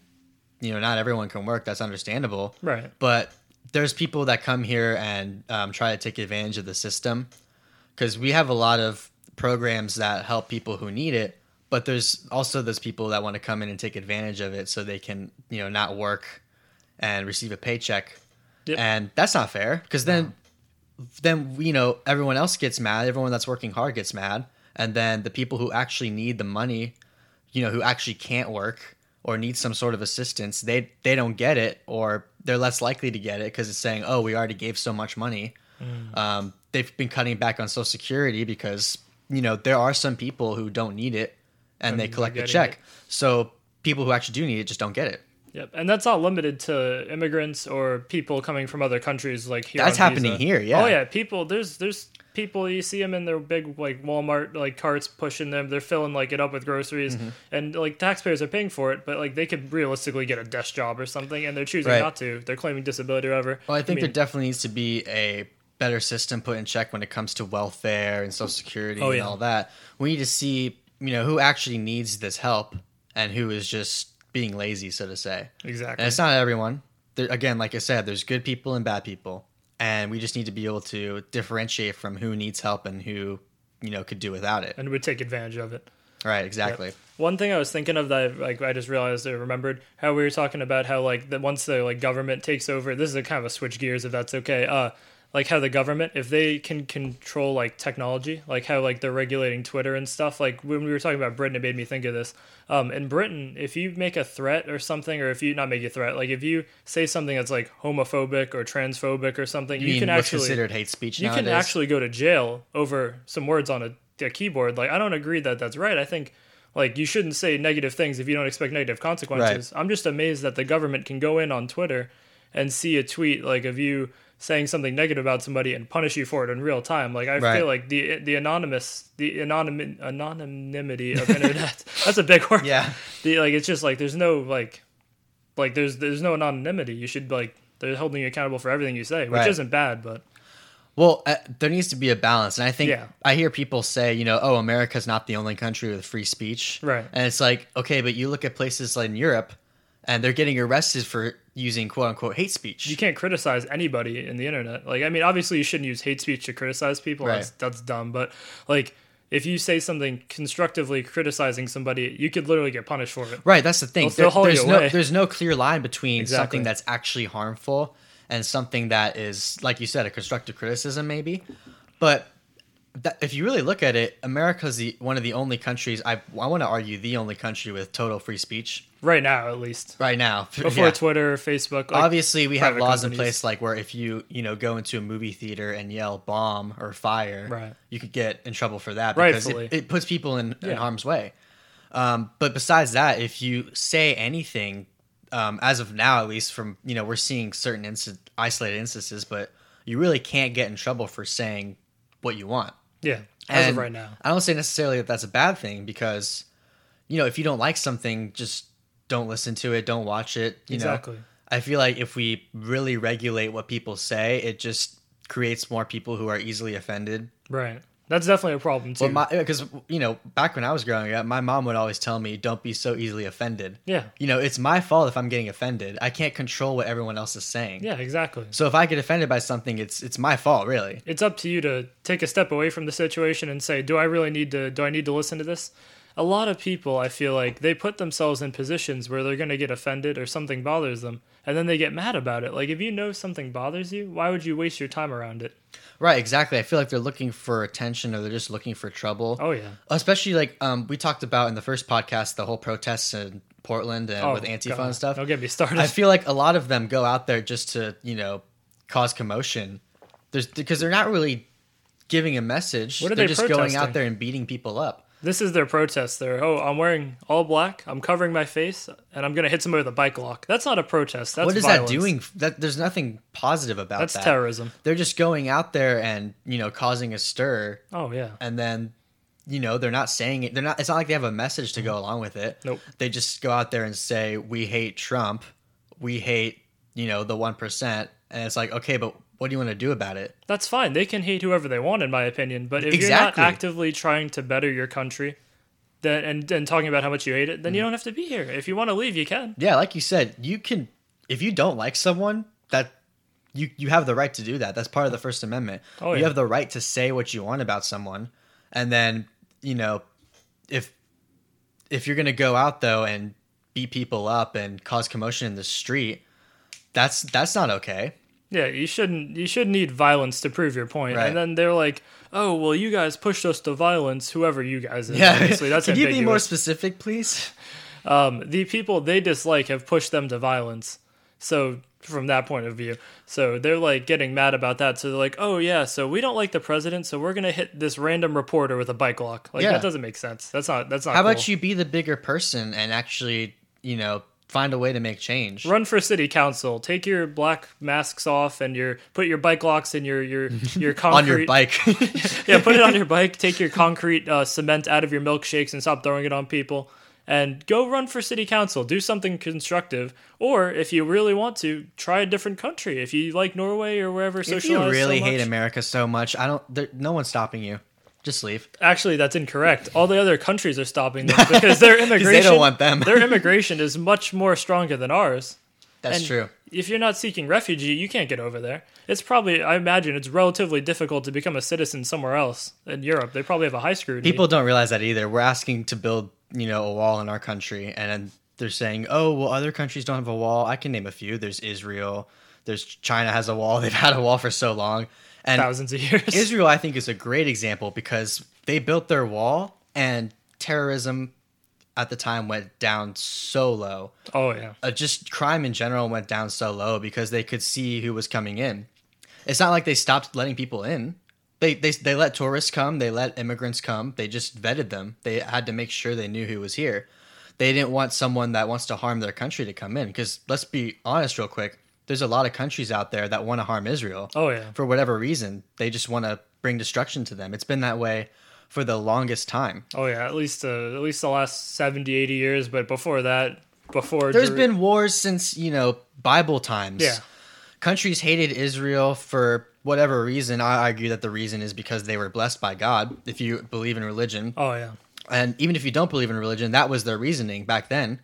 S1: you know, not everyone can work, that's understandable.
S2: Right.
S1: But there's people that come here and um, try to take advantage of the system because we have a lot of programs that help people who need it. But there's also those people that want to come in and take advantage of it so they can, you know, not work and receive a paycheck.
S2: Yep.
S1: And that's not fair because then, then you know, everyone else gets mad. Everyone that's working hard gets mad, and then the people who actually need the money, you know, who actually can't work or need some sort of assistance, they they don't get it, or they're less likely to get it because it's saying, "Oh, we already gave so much money." Um, they've been cutting back on Social Security because you know there are some people who don't need it and they collect the check.
S2: it.
S1: So people who actually do need it just don't get it.
S2: Yep, and that's not limited to immigrants or people coming from other countries. Like here,
S1: That's happening here, yeah.
S2: Oh yeah, people. There's there's people you see them in their big like Walmart like carts pushing them. They're filling like it up with groceries,
S1: Mm-hmm.
S2: and like taxpayers are paying for it. But like they could realistically get a desk job or something, and they're choosing
S1: Right.
S2: not to. They're claiming disability or whatever.
S1: Well, I think
S2: mean,
S1: there definitely needs to be a better system put in check when it comes to welfare and social security
S2: Oh,
S1: and
S2: yeah.
S1: all that. We need to see, you know, who actually needs this help and who is just being lazy, so to say.
S2: Exactly.
S1: And it's not everyone. There, again, like I said, there's good people and bad people, and we just need to be able to differentiate from who needs help and who, you know, could do without it.
S2: and would take advantage of it.
S1: Right? Exactly.
S2: One thing I was thinking of that I, like I just realized I remembered how we were talking about how like that once the like government takes over. This is a kind of a switch gears if that's okay. Uh, like how the government if they can control like technology, like how like they're regulating Twitter and stuff. Like when we were talking about Britain, it made me think of this. Um, in Britain, if you make a threat or something, or if you not make a threat, like if you say something that's like homophobic or transphobic or something,
S1: You,
S2: you,
S1: mean
S2: can actually
S1: considered hate speech
S2: you
S1: nowadays?
S2: can actually go to jail over some words on a, a keyboard. Like I don't agree that that's right. I think like you shouldn't say negative things if you don't expect negative consequences. I'm just amazed that the government can go in on Twitter and see a tweet like of you saying something negative about somebody and punish you for it in real time. Like I
S1: Right.
S2: feel like the the anonymous the anonym anonymity of internet. that's a big word.
S1: Yeah.
S2: The like it's just like there's no like like there's there's no anonymity. You should like they're holding you accountable for everything you say, which
S1: Right.
S2: isn't bad, but
S1: Well, uh, there needs to be a balance, and I think
S2: Yeah.
S1: I hear people say, you know, oh, America's not the only country with free speech,
S2: Right.
S1: And it's like, okay, but you look at places like in Europe, and they're getting arrested for using quote unquote hate speech.
S2: you can't criticize anybody in the internet. Like, I mean, obviously you shouldn't use hate speech to criticize people.
S1: Right.
S2: That's that's dumb. But like, if you say something constructively criticizing somebody, you could literally get punished for it.
S1: Right, that's the thing. There- there's no
S2: away.
S1: there's no clear line between
S2: Exactly.
S1: something that's actually harmful and something that is, like you said, a constructive criticism, maybe. But that, if you really look at it, America's the one of the only countries I I want to argue the only country with total free speech
S2: Right now, at least.
S1: right now.
S2: Before
S1: Yeah.
S2: Twitter, Facebook. Like,
S1: Obviously, we have laws in place like where if you you know go into a movie theater and yell bomb or fire,
S2: Right.
S1: you could get in trouble for that because it, it puts people in, in harm's way. Um, but besides that, if you say anything, um, as of now at least, from you know we're seeing certain inst- isolated instances, but you really can't get in trouble for saying what you want.
S2: Yeah, as of right now.
S1: I don't say necessarily that that's a bad thing because, you know, if you don't like something, just don't listen to it, don't watch it. You
S2: Exactly.
S1: know, I feel like if we really regulate what people say, it just creates more people who are easily offended.
S2: Right. That's definitely a problem too.
S1: Because you know, back when I was growing up, my mom would always tell me, "Don't be so easily offended."
S2: yeah.
S1: You know, it's my fault if I'm getting offended. I can't control what everyone else is saying.
S2: Yeah. Exactly.
S1: So if I get offended by something, it's it's my fault, really.
S2: it's up to you to take a step away from the situation and say, do I really need to do I need to listen to this? A lot of people, I feel like they put themselves in positions where they're going to get offended or something bothers them, and then they get mad about it. Like if you know something bothers you, why would you waste your time around it?
S1: Right, exactly. I feel like they're looking for attention or they're just looking for trouble.
S2: Oh yeah.
S1: especially like um we talked about in the first podcast the whole protests in Portland and
S2: Oh,
S1: with Antifa
S2: God.
S1: and stuff.
S2: Don't get me started.
S1: I feel like a lot of them go out there just to you know cause commotion. There's because they're not really giving a message.
S2: What are
S1: they're
S2: they
S1: just going out there and beating people up.
S2: This is their protest. There. Oh, I'm wearing all black. I'm covering my face, and I'm going to hit somebody with a bike lock. That's not a protest. That's
S1: what is
S2: violence.
S1: that doing? That there's nothing positive about
S2: That's
S1: that.
S2: That's terrorism.
S1: They're just going out there and you know causing a stir,
S2: Oh yeah.
S1: and then you know they're not saying it. They're not. It's not like they have a message to go along with it.
S2: Nope.
S1: They just go out there and say we hate Trump, we hate you know the one percent, and it's like okay, but what do you want to do about it?
S2: That's fine. They can hate whoever they want, in my opinion. But if
S1: Exactly.
S2: you're not actively trying to better your country, then and, and talking about how much you hate it,
S1: Mm.
S2: then you don't have to be here. If you want to leave, you can.
S1: Yeah, like you said, you can if you don't like someone that. You, you have the right to do that. That's part of the First Amendment.
S2: Oh,
S1: You
S2: yeah.
S1: have the right to say what you want about someone, and then you know, if if you're gonna go out though and beat people up and cause commotion in the street, that's that's not okay.
S2: Yeah, you shouldn't. You shouldn't need violence to prove your point.
S1: Right.
S2: And then they're like, "Oh, well, you guys pushed us to violence. Whoever you guys is."
S1: Yeah,
S2: Obviously, that's
S1: Can you be more specific, please?
S2: um, the people they dislike have pushed them to violence. So from that point of view, so they're like getting mad about that. So they're like, "Oh yeah, so we don't like the president, so we're gonna hit this random reporter with a bike lock." Like
S1: Yeah.
S2: that doesn't make sense. That's not. That's not.
S1: How
S2: cool.
S1: about you be the bigger person and actually, you know, find a way to make change?
S2: Run for city council. Take your black masks off and your put your bike locks and your your your concrete
S1: on your bike.
S2: yeah, put it on your bike. Take your concrete uh, cement out of your milkshakes and stop throwing it on people. and go run for city council. Do something constructive, or if you really want to, try a different country. If you like Norway or wherever,
S1: If you really
S2: so
S1: hate. America so much, I don't. There, no one's stopping you. Just leave.
S2: Actually, that's incorrect. All the other countries are stopping them because their immigration.
S1: they don't want them.
S2: their immigration is much more stronger than ours.
S1: That's
S2: And
S1: true.
S2: If you're not seeking refugee, you can't get over there. It's probably, I imagine, it's relatively difficult to become a citizen somewhere else in Europe. They probably have a high scrutiny.
S1: People don't realize that either. We're asking to build, you know, a wall in our country, and they're saying, "Oh, well, other countries don't have a wall." I can name a few. There's Israel. There's China has a wall. They've had a wall for so long, and
S2: thousands of years.
S1: Israel, I think, is a great example because they built their wall, and terrorism at the time went down so low.
S2: oh yeah,
S1: Uh, just crime in general went down so low because they could see who was coming in. It's not like they stopped letting people in. They, they they let tourists come. They let immigrants come. They just vetted them. They had to make sure they knew who was here. They didn't want someone that wants to harm their country to come in. Because let's be honest, real quick. There's a lot of countries out there that want to harm Israel
S2: oh yeah.
S1: for whatever reason. They just want to bring destruction to them. It's been that way for the longest time.
S2: Oh yeah, at least uh, at least the last 70, 80 years. But before that, before
S1: There's
S2: Jeru-
S1: been wars since you know Bible times.
S2: Yeah.
S1: countries hated Israel for whatever reason. I argue that the reason is because they were blessed by God. If you believe in religion,
S2: Oh yeah,
S1: and even if you don't believe in religion, that was their reasoning back then.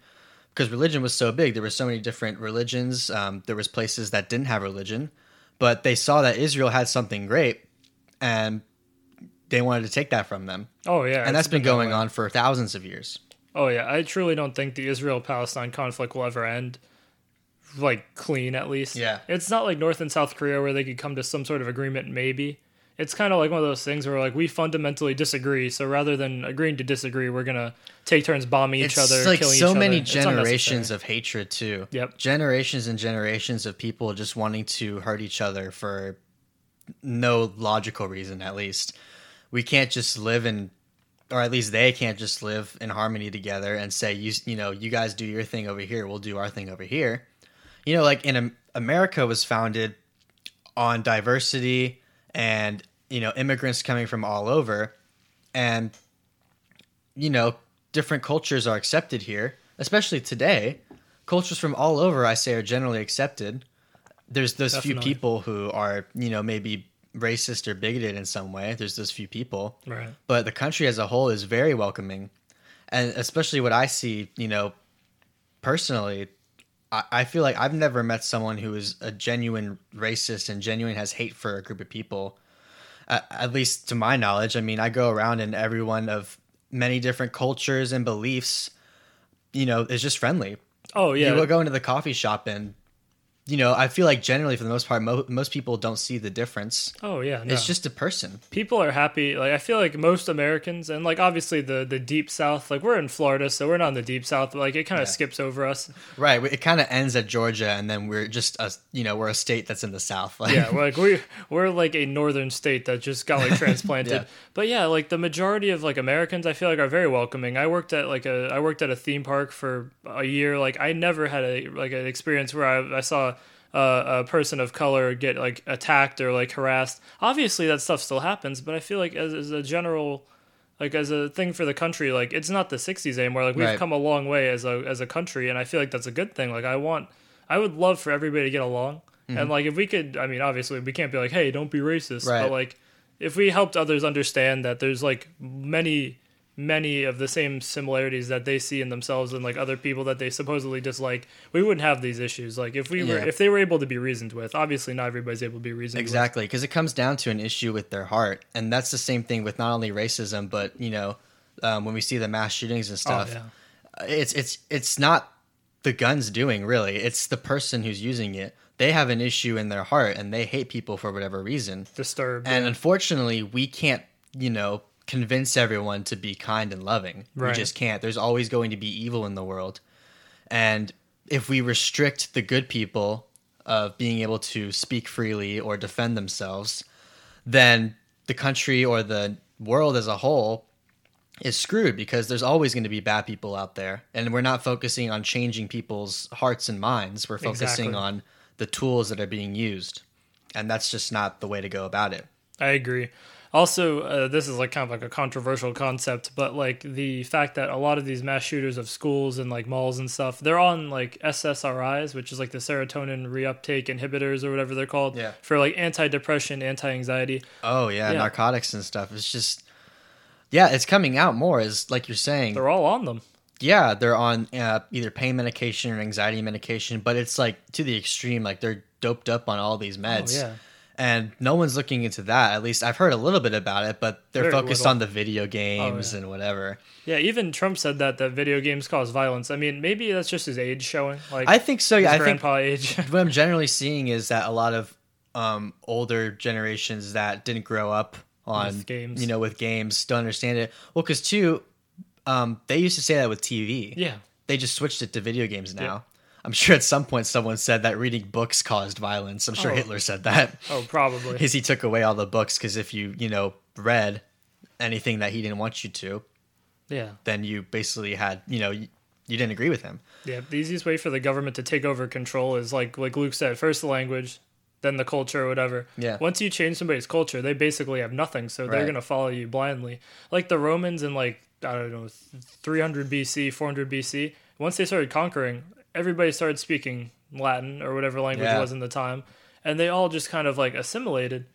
S1: Because religion was so big, there were so many different religions. Um, there was places that didn't have religion, but they saw that Israel had something great, and they wanted to take that from them.
S2: oh yeah.
S1: and that's been
S2: that
S1: going on for thousands of years.
S2: Oh yeah, I truly don't think the Israel Palestine conflict will ever end like clean at least.
S1: Yeah.
S2: It's not like North and South Korea where they could come to some sort of agreement maybe. It's kind of like one of those things where like we fundamentally disagree, so rather than agreeing to disagree, we're going to take turns bombing each other,
S1: like
S2: killing
S1: so
S2: each
S1: many
S2: other. It's
S1: like
S2: so many generations
S1: of hatred too.
S2: Yep.
S1: Generations and generations of people just wanting to hurt each other for no logical reason at least. We can't just live in or at least they can't just live in harmony together and say you you know, you guys do your thing over here, we'll do our thing over here. You know, like in America was founded on diversity and you know immigrants coming from all over. And you know different cultures are accepted here especially today. Cultures from all over i say are generally accepted. There's those few people who are you know maybe racist or bigoted in some way. There's those few people.
S2: Right.
S1: but the country as a whole is very welcoming. And especially what i see you know personally I, I feel like i've never met someone who is a genuine racist and genuine has hate for a group of people. At, at least to my knowledge. I mean i go around and everyone of many different cultures and beliefs you know is just friendly.
S2: Oh yeah.
S1: you will go into the coffee shop and you know i feel like generally for the most part mo- most people don't see the difference
S2: oh yeah. No.
S1: it's just a person
S2: people are happy like i feel like most americans and like obviously the the deep south like we're in florida so we're not in the deep south but like it kind of
S1: Yeah.
S2: skips over us
S1: Right. It kind of ends at Georgia, and then we're just a you know we're a state that's in the south. Like,
S2: yeah we're like we we're like a northern state that just got like transplanted
S1: Yeah.
S2: but yeah like the majority of like americans i feel like are very welcoming i worked at like a i worked at a theme park for a year like i never had a like an experience where i, I saw uh, a person of color get like attacked or like harassed obviously that stuff still happens but i feel like as, as a general like as a thing for the country like it's not the 60s anymore like we've
S1: Right.
S2: come a long way as a as a country and i feel like that's a good thing like i want i would love for everybody to get along
S1: Mm-hmm.
S2: and like if we could i mean obviously we can't be like hey don't be racist
S1: Right.
S2: but like if we helped others understand that there's like many many of the same similarities that they see in themselves and like other people that they supposedly dislike we wouldn't have these issues like if we were if they were able to be reasoned with obviously not everybody's able to be reasoned with
S1: exactly, because it comes down to an issue with their heart, and that's the same thing with not only racism, but you know, um, when we see the mass shootings and
S2: oh,
S1: stuff,
S2: yeah.
S1: it's it's it's not the guns doing really; it's the person who's using it. They have an issue in their heart, and they hate people for whatever reason.
S2: disturbed
S1: And
S2: yeah.
S1: unfortunately, we can't, you know, convince everyone to be kind and loving.
S2: Right.
S1: We just can't. There's always going to be evil in the world. And if we restrict the good people of being able to speak freely or defend themselves, then the country or the world as a whole is screwed because there's always going to be bad people out there. And we're not focusing on changing people's hearts and minds. We're focusing
S2: Exactly.
S1: on the tools that are being used. And that's just not the way to go about it.
S2: I agree. Also, uh, this is like kind of like a controversial concept, but like the fact that a lot of these mass shooters of schools and like malls and stuff, they're on like SSRIs, which is like the serotonin reuptake inhibitors or whatever they're called,
S1: Yeah.
S2: for like anti-depression, anti-anxiety.
S1: Oh yeah,
S2: Yeah.
S1: narcotics and stuff. It's just yeah, it's coming out more. Is like you're saying.
S2: They're all on them.
S1: yeah, they're on uh, either pain medication or anxiety medication, but it's like to the extreme. Like they're doped up on all these meds.
S2: Oh yeah.
S1: And no one's looking into that. At least I've heard a little bit about it, but they're
S2: Very
S1: focused
S2: little.
S1: on the video games
S2: yeah.
S1: and whatever.
S2: Yeah, even Trump said that that video games cause violence. I mean, maybe that's just his age showing. Like
S1: I think so. Yeah, I think
S2: age.
S1: what I'm generally seeing is that a lot of um, older generations that didn't grow up on
S2: With games.
S1: you know, with games don't understand it. Well, because too, um, they used to say that with TV.
S2: yeah.
S1: They just switched it to video games now.
S2: Yeah.
S1: I'm sure at some point someone said that reading books caused violence. I'm sure
S2: Oh.
S1: Hitler said that.
S2: Oh, probably.
S1: Because he took away all the books. Because if you, you know, read anything that he didn't want you to,
S2: yeah.
S1: then you basically had, you know, you, you didn't agree with him.
S2: Yeah, the easiest way for the government to take over control is like like Luke said, first the language, then the culture or whatever.
S1: Yeah.
S2: Once you change somebody's culture, they basically have nothing, so they're
S1: Right.
S2: gonna follow you blindly. Like the Romans in like I don't know, 300 BC, 400 BC. Once they started conquering, everybody started speaking Latin or whatever language
S1: Yeah.
S2: was in the time, and they all just kind of like assimilated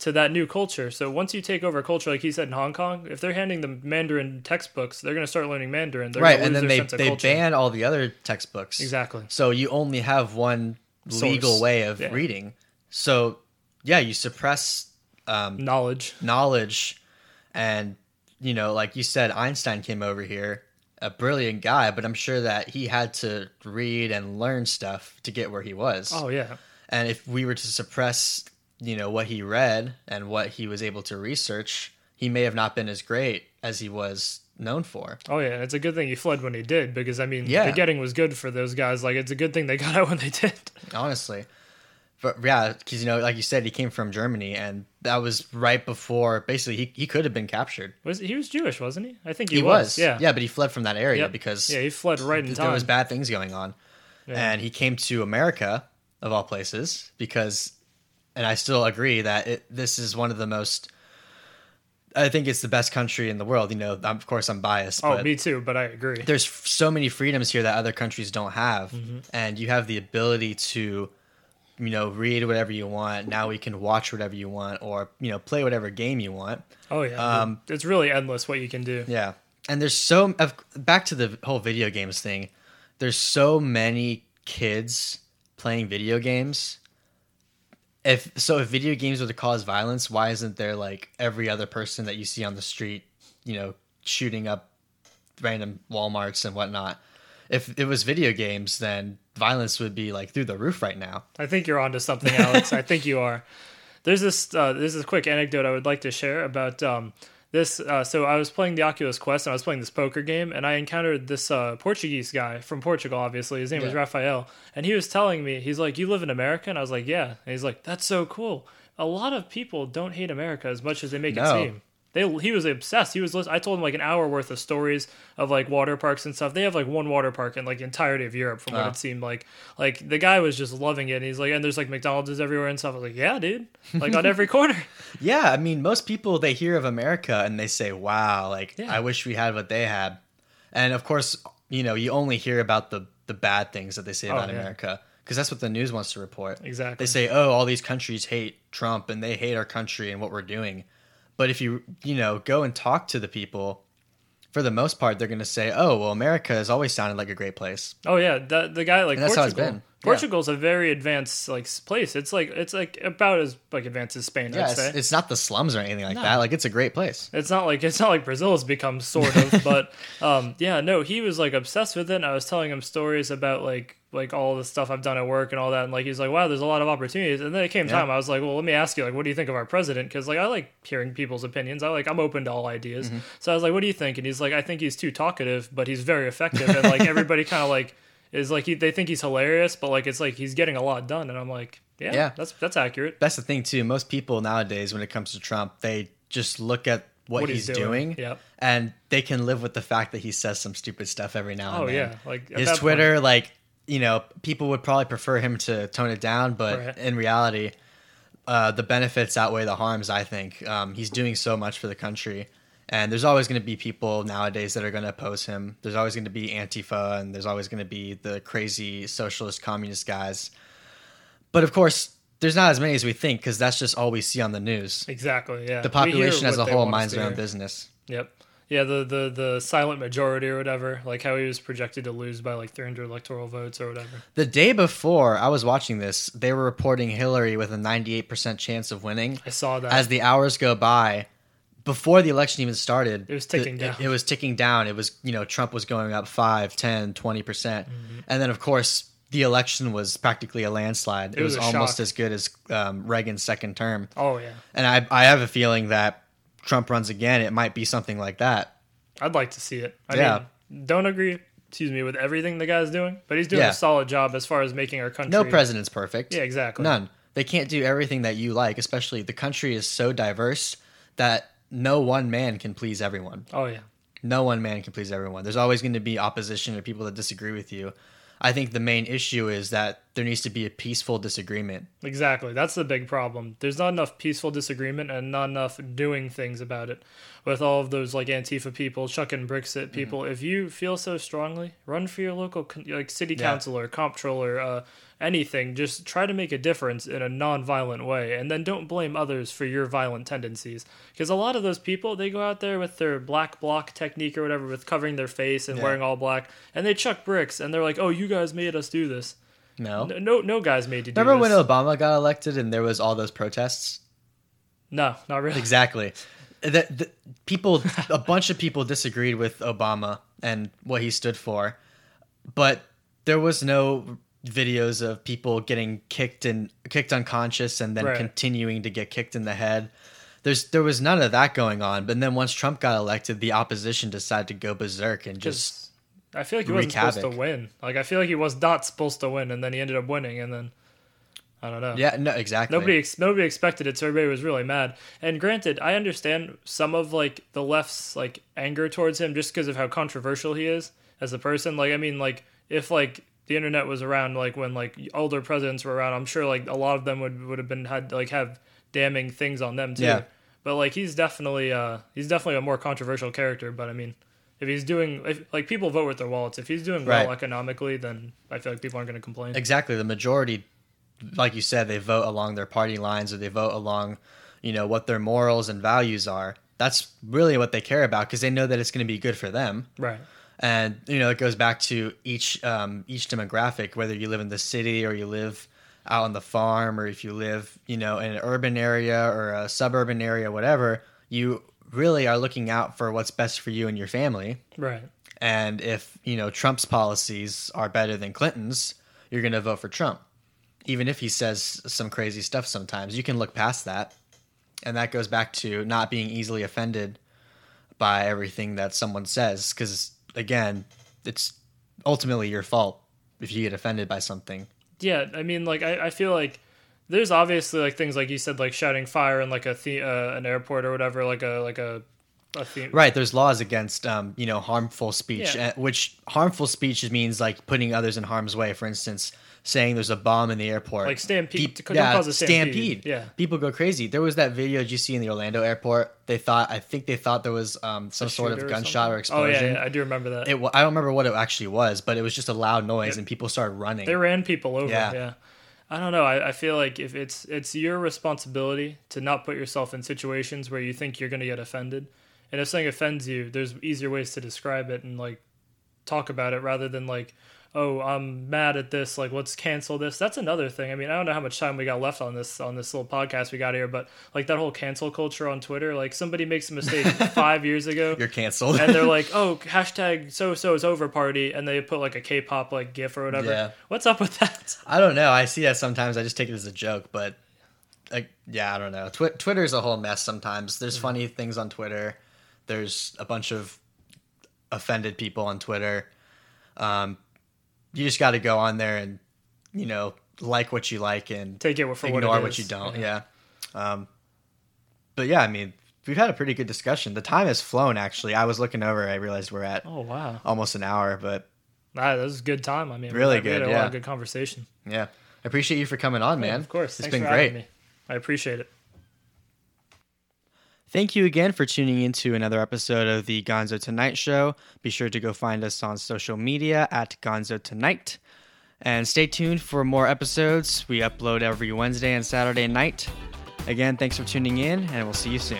S2: to that new culture. So once you take over a culture, like he said in Hong Kong, if they're handing them Mandarin textbooks, they're going to start learning Mandarin. They're
S1: right. And then they, they
S2: culture.
S1: ban all the other textbooks.
S2: exactly.
S1: So you only have one legal way of
S2: Yeah.
S1: reading. So yeah, you suppress um,
S2: knowledge.
S1: knowledge, and you know, like you said, Einstein came over here, a brilliant guy, but I'm sure that he had to read and learn stuff to get where he was.
S2: Oh yeah,
S1: And if we were to suppress, you know, what he read and what he was able to research, he may have not been as great as he was known for.
S2: oh yeah. It's a good thing he fled when he did because I mean,
S1: Yeah.
S2: the getting was good for those guys. Like it's a good thing they got out when they did.
S1: honestly. But yeah, because you know, like you said, he came from Germany, and that was right before. Basically, he, he could have been captured.
S2: Was he was Jewish, wasn't he? I think he,
S1: He, was,
S2: Yeah,
S1: yeah, but he fled from that area
S2: Yep.
S1: because
S2: yeah. He fled right in
S1: th-
S2: time.
S1: there was bad things going on,
S2: Yeah.
S1: and he came to America of all places because, and I still agree that it, this is one of the most. I think it's the best country in the world. You know, I'm, of course, I'm biased,
S2: oh, me too. But I agree.
S1: there's f- so many freedoms here that other countries don't have
S2: Mm-hmm.
S1: and you have the ability to you know read whatever you want. Now we can watch whatever you want or you know play whatever game you want.
S2: Oh yeah,
S1: Um,
S2: it's really endless what you can do.
S1: yeah. And there's so back to the whole video games thing there's so many kids playing video games. If so if video games were to cause violence why isn't there like every other person that you see on the street you know shooting up random walmarts and whatnot? If it was video games then violence would be like through the roof right now
S2: I think you're onto something, Alex. I think you are. There's this. Uh, there's this quick anecdote I would like to share about um, this. Uh, so I was playing the Oculus Quest and I was playing this poker game, and I encountered this uh, Portuguese guy from Portugal. Obviously, his name was Rafael, and he was telling me, he's like, "You live in America?" And I was like, "Yeah." And he's like, "That's so cool." A lot of people don't hate America as much as they make
S1: No.
S2: it seem. They, he was obsessed. He was. I told him like an hour worth of stories of like water parks and stuff. They have like one water park in like entirety of Europe, from what it seemed like. Like the guy was just loving it. And he's like, and there's like McDonald's everywhere and stuff. I was like, yeah, dude, like on every corner.
S1: yeah i mean most people they hear of america and they say wow like
S2: Yeah.
S1: i wish we had what they had and of course you know you only hear about the the bad things that they say
S2: Oh,
S1: about
S2: yeah.
S1: america because that's what the news wants to report
S2: Exactly.
S1: they say oh all these countries hate trump and they hate our country and what we're doing but if you you know go and talk to the people for the most part they're going to say oh well america has always sounded like a great place
S2: Oh yeah, the the guy like
S1: And that's how it's been. Yeah.
S2: Portugal's a very advanced like place. It's like it's like about as like advanced as Spain.
S1: yeah
S2: I'd
S1: it's,
S2: say.
S1: it's not the slums or anything like
S2: No.
S1: that like it's a great place
S2: It's not like it's not like Brazil has become sort of, but um, yeah, no, he was like obsessed with it. And I was telling him stories about like like all the stuff I've done at work and all that, and like he's like, wow, there's a lot of opportunities. And then it came
S1: Yeah.
S2: time, I was like, well, let me ask you, like, what do you think of our president? Because like I like hearing people's opinions. I like I'm open to all ideas.
S1: Mm-hmm.
S2: So I was like, what do you think? And he's like, I think he's too talkative, but he's very effective, and like everybody kind of like is like he, they think he's hilarious, but like it's like he's getting a lot done. And I'm like, yeah,
S1: Yeah.
S2: that's that's accurate.
S1: that's the thing too. Most people nowadays, when it comes to Trump, they just look at what,
S2: What
S1: he's,
S2: he's
S1: doing,
S2: doing. Yep.
S1: and they can live with the fact that he says some stupid stuff every now and
S2: Oh
S1: then.
S2: yeah, like
S1: his
S2: that point-
S1: Twitter, like you know, people would probably prefer him to tone it down, but
S2: Right.
S1: in reality, uh, the benefits outweigh the harms. I think um, he's doing so much for the country, and there's always going to be people nowadays that are going to oppose him. There's always going to be Antifa, and there's always going to be the crazy socialist communist guys. But of course, there's not as many as we think because that's just all we see on the news.
S2: Exactly. Yeah.
S1: The population as a whole minds their own business.
S2: Yep. Yeah, the, the the silent majority or whatever, like how he was projected to lose by like 300 electoral votes or whatever.
S1: The day before I was watching this, they were reporting Hillary with a 98% chance of winning.
S2: I saw that.
S1: As the hours go by, before the election even started,
S2: It was ticking
S1: the-
S2: down.
S1: It, was ticking down. It was, you know, Trump was going up 5, 10, 20%. percent And then, of course, the election was practically a landslide. It,
S2: was
S1: was, almost
S2: shock.
S1: as good as um, Reagan's second term.
S2: oh yeah,
S1: And I, I have a feeling that Trump runs again, it might be something like that.
S2: I'd like to see it. I
S1: Yeah.
S2: mean, don't agree, excuse me, with everything the guy's doing, but he's doing
S1: Yeah.
S2: a solid job as far as making our country.
S1: No president's perfect.
S2: Yeah, exactly.
S1: None. They can't do everything that you like, especially the country is so diverse that no one man can please everyone.
S2: Oh yeah,
S1: No one man can please everyone. There's always going to be opposition or people that disagree with you. I think the main issue is that there needs to be a peaceful disagreement.
S2: exactly. That's the big problem. There's not enough peaceful disagreement and not enough doing things about it. With all of those like Antifa people chucking bricks
S1: Mm-hmm.
S2: at people, if you feel so strongly, run for your local like city
S1: Yeah.
S2: councilor, comptroller, uh, anything. Just try to make a difference in a non-violent way, and then don't blame others for your violent tendencies. Because a lot of those people, they go out there with their black bloc technique or whatever, with covering their face and
S1: Yeah.
S2: wearing all black, and they chuck bricks, and they're like, "Oh, you guys made us do this."
S1: No.
S2: No, no, no guys made you do
S1: Remember when. Obama got elected and there was all those protests?
S2: No, not really.
S1: Exactly. The, the people, a bunch of people disagreed with Obama and what he stood for, but there was no videos of people getting kicked and kicked unconscious and then
S2: Right.
S1: continuing to get kicked in the head. There's there was none of that going on. But then once Trump got elected, the opposition decided to go berserk and just
S2: I feel like he wasn't supposed to win. Like I feel like he was not supposed to win, and then he ended up winning, and then I don't know.
S1: yeah, no, exactly.
S2: Nobody ex- nobody expected it, so everybody was really mad. And granted, I understand some of like the left's like anger towards him just because of how controversial he is as a person. Like I mean, like if like the internet was around, like when like older presidents were around, I'm sure like a lot of them would would have been had like have damning things on them too.
S1: Yeah.
S2: But like he's definitely uh he's definitely a more controversial character. But I mean. If he's doing, if, like people vote with their wallets. If he's doing well
S1: Right.
S2: economically, then I feel like people aren't going to complain.
S1: Exactly. The majority, like you said, they vote along their party lines or they vote along, you know, what their morals and values are. That's really what they care about because they know that it's going to be good for them.
S2: Right.
S1: And you know, it goes back to each um, each demographic, whether you live in the city or you live out on the farm, or if you live, you know, in an urban area or a suburban area, whatever. You really are looking out for what's best for you and your family.
S2: Right.
S1: And if, you know, Trump's policies are better than Clinton's, you're going to vote for Trump. Even if he says some crazy stuff sometimes, you can look past that. And that goes back to not being easily offended by everything that someone says. Because, again, it's ultimately your fault if you get offended by something.
S2: Yeah, I mean, like I, I feel like there's obviously like things like you said, like shouting fire in like a the, uh, an airport or whatever, like a like a.
S1: Right, there's laws against um, you know, harmful speech,
S2: Yeah.
S1: uh, which harmful speech means like putting others in harm's way. For instance, saying there's a bomb in the airport,
S2: Like stampede- don't
S1: yeah,
S2: cause a stampede. Yeah.
S1: people go crazy. There was that video did you see in the Orlando airport. They thought, I think they thought there was um, some sort of gunshot or,
S2: something?
S1: explosion.
S2: Oh yeah, yeah, I do remember that.
S1: It, I don't remember what it actually was, but it was just a loud noise, and people started running.
S2: they ran people over.
S1: Yeah.
S2: Yeah. I don't know. I, I feel like if it's it's your responsibility to not put yourself in situations where you think you're going to get offended, and if something offends you, there's easier ways to describe it and like talk about it rather than like, oh, I'm mad at this. Like, let's cancel this. That's another thing. I mean, I don't know how much time we got left on this on this little podcast we got here, but like that whole cancel culture on Twitter. Like somebody makes a mistake five years ago,
S1: You're canceled.
S2: and they're like, "Oh, hashtag so so is over party," and they put like a K-pop like GIF or whatever.
S1: Yeah.
S2: What's up with that?
S1: I don't know. I see that sometimes. I just take it as a joke, but like, yeah, I don't know. Twi- Twitter's a whole mess sometimes. There's funny things on Twitter. There's a bunch of offended people on Twitter. Um, you just got to go on there and you know like what you like and
S2: Take it for what
S1: ignore what,
S2: is.
S1: you don't. Yeah. Um, but yeah, I mean, we've had a pretty good discussion. The time has flown. Actually, I was looking over. I realized we're at
S2: Oh wow,
S1: almost an hour, but
S2: nah, that was a good time. I mean,
S1: Really
S2: we had
S1: good,
S2: a lot
S1: yeah.
S2: of good conversation.
S1: yeah, I appreciate you for coming on, man.
S2: of course,
S1: it's
S2: Thanks
S1: been great.
S2: me. I appreciate it.
S1: Thank you again for tuning in to another episode of the Gonzo Tonight Show. Be sure to go find us on social media at Gonzo Tonight. And stay tuned for more episodes. We upload every Wednesday and Saturday night. Again, thanks for tuning in, and we'll see you soon.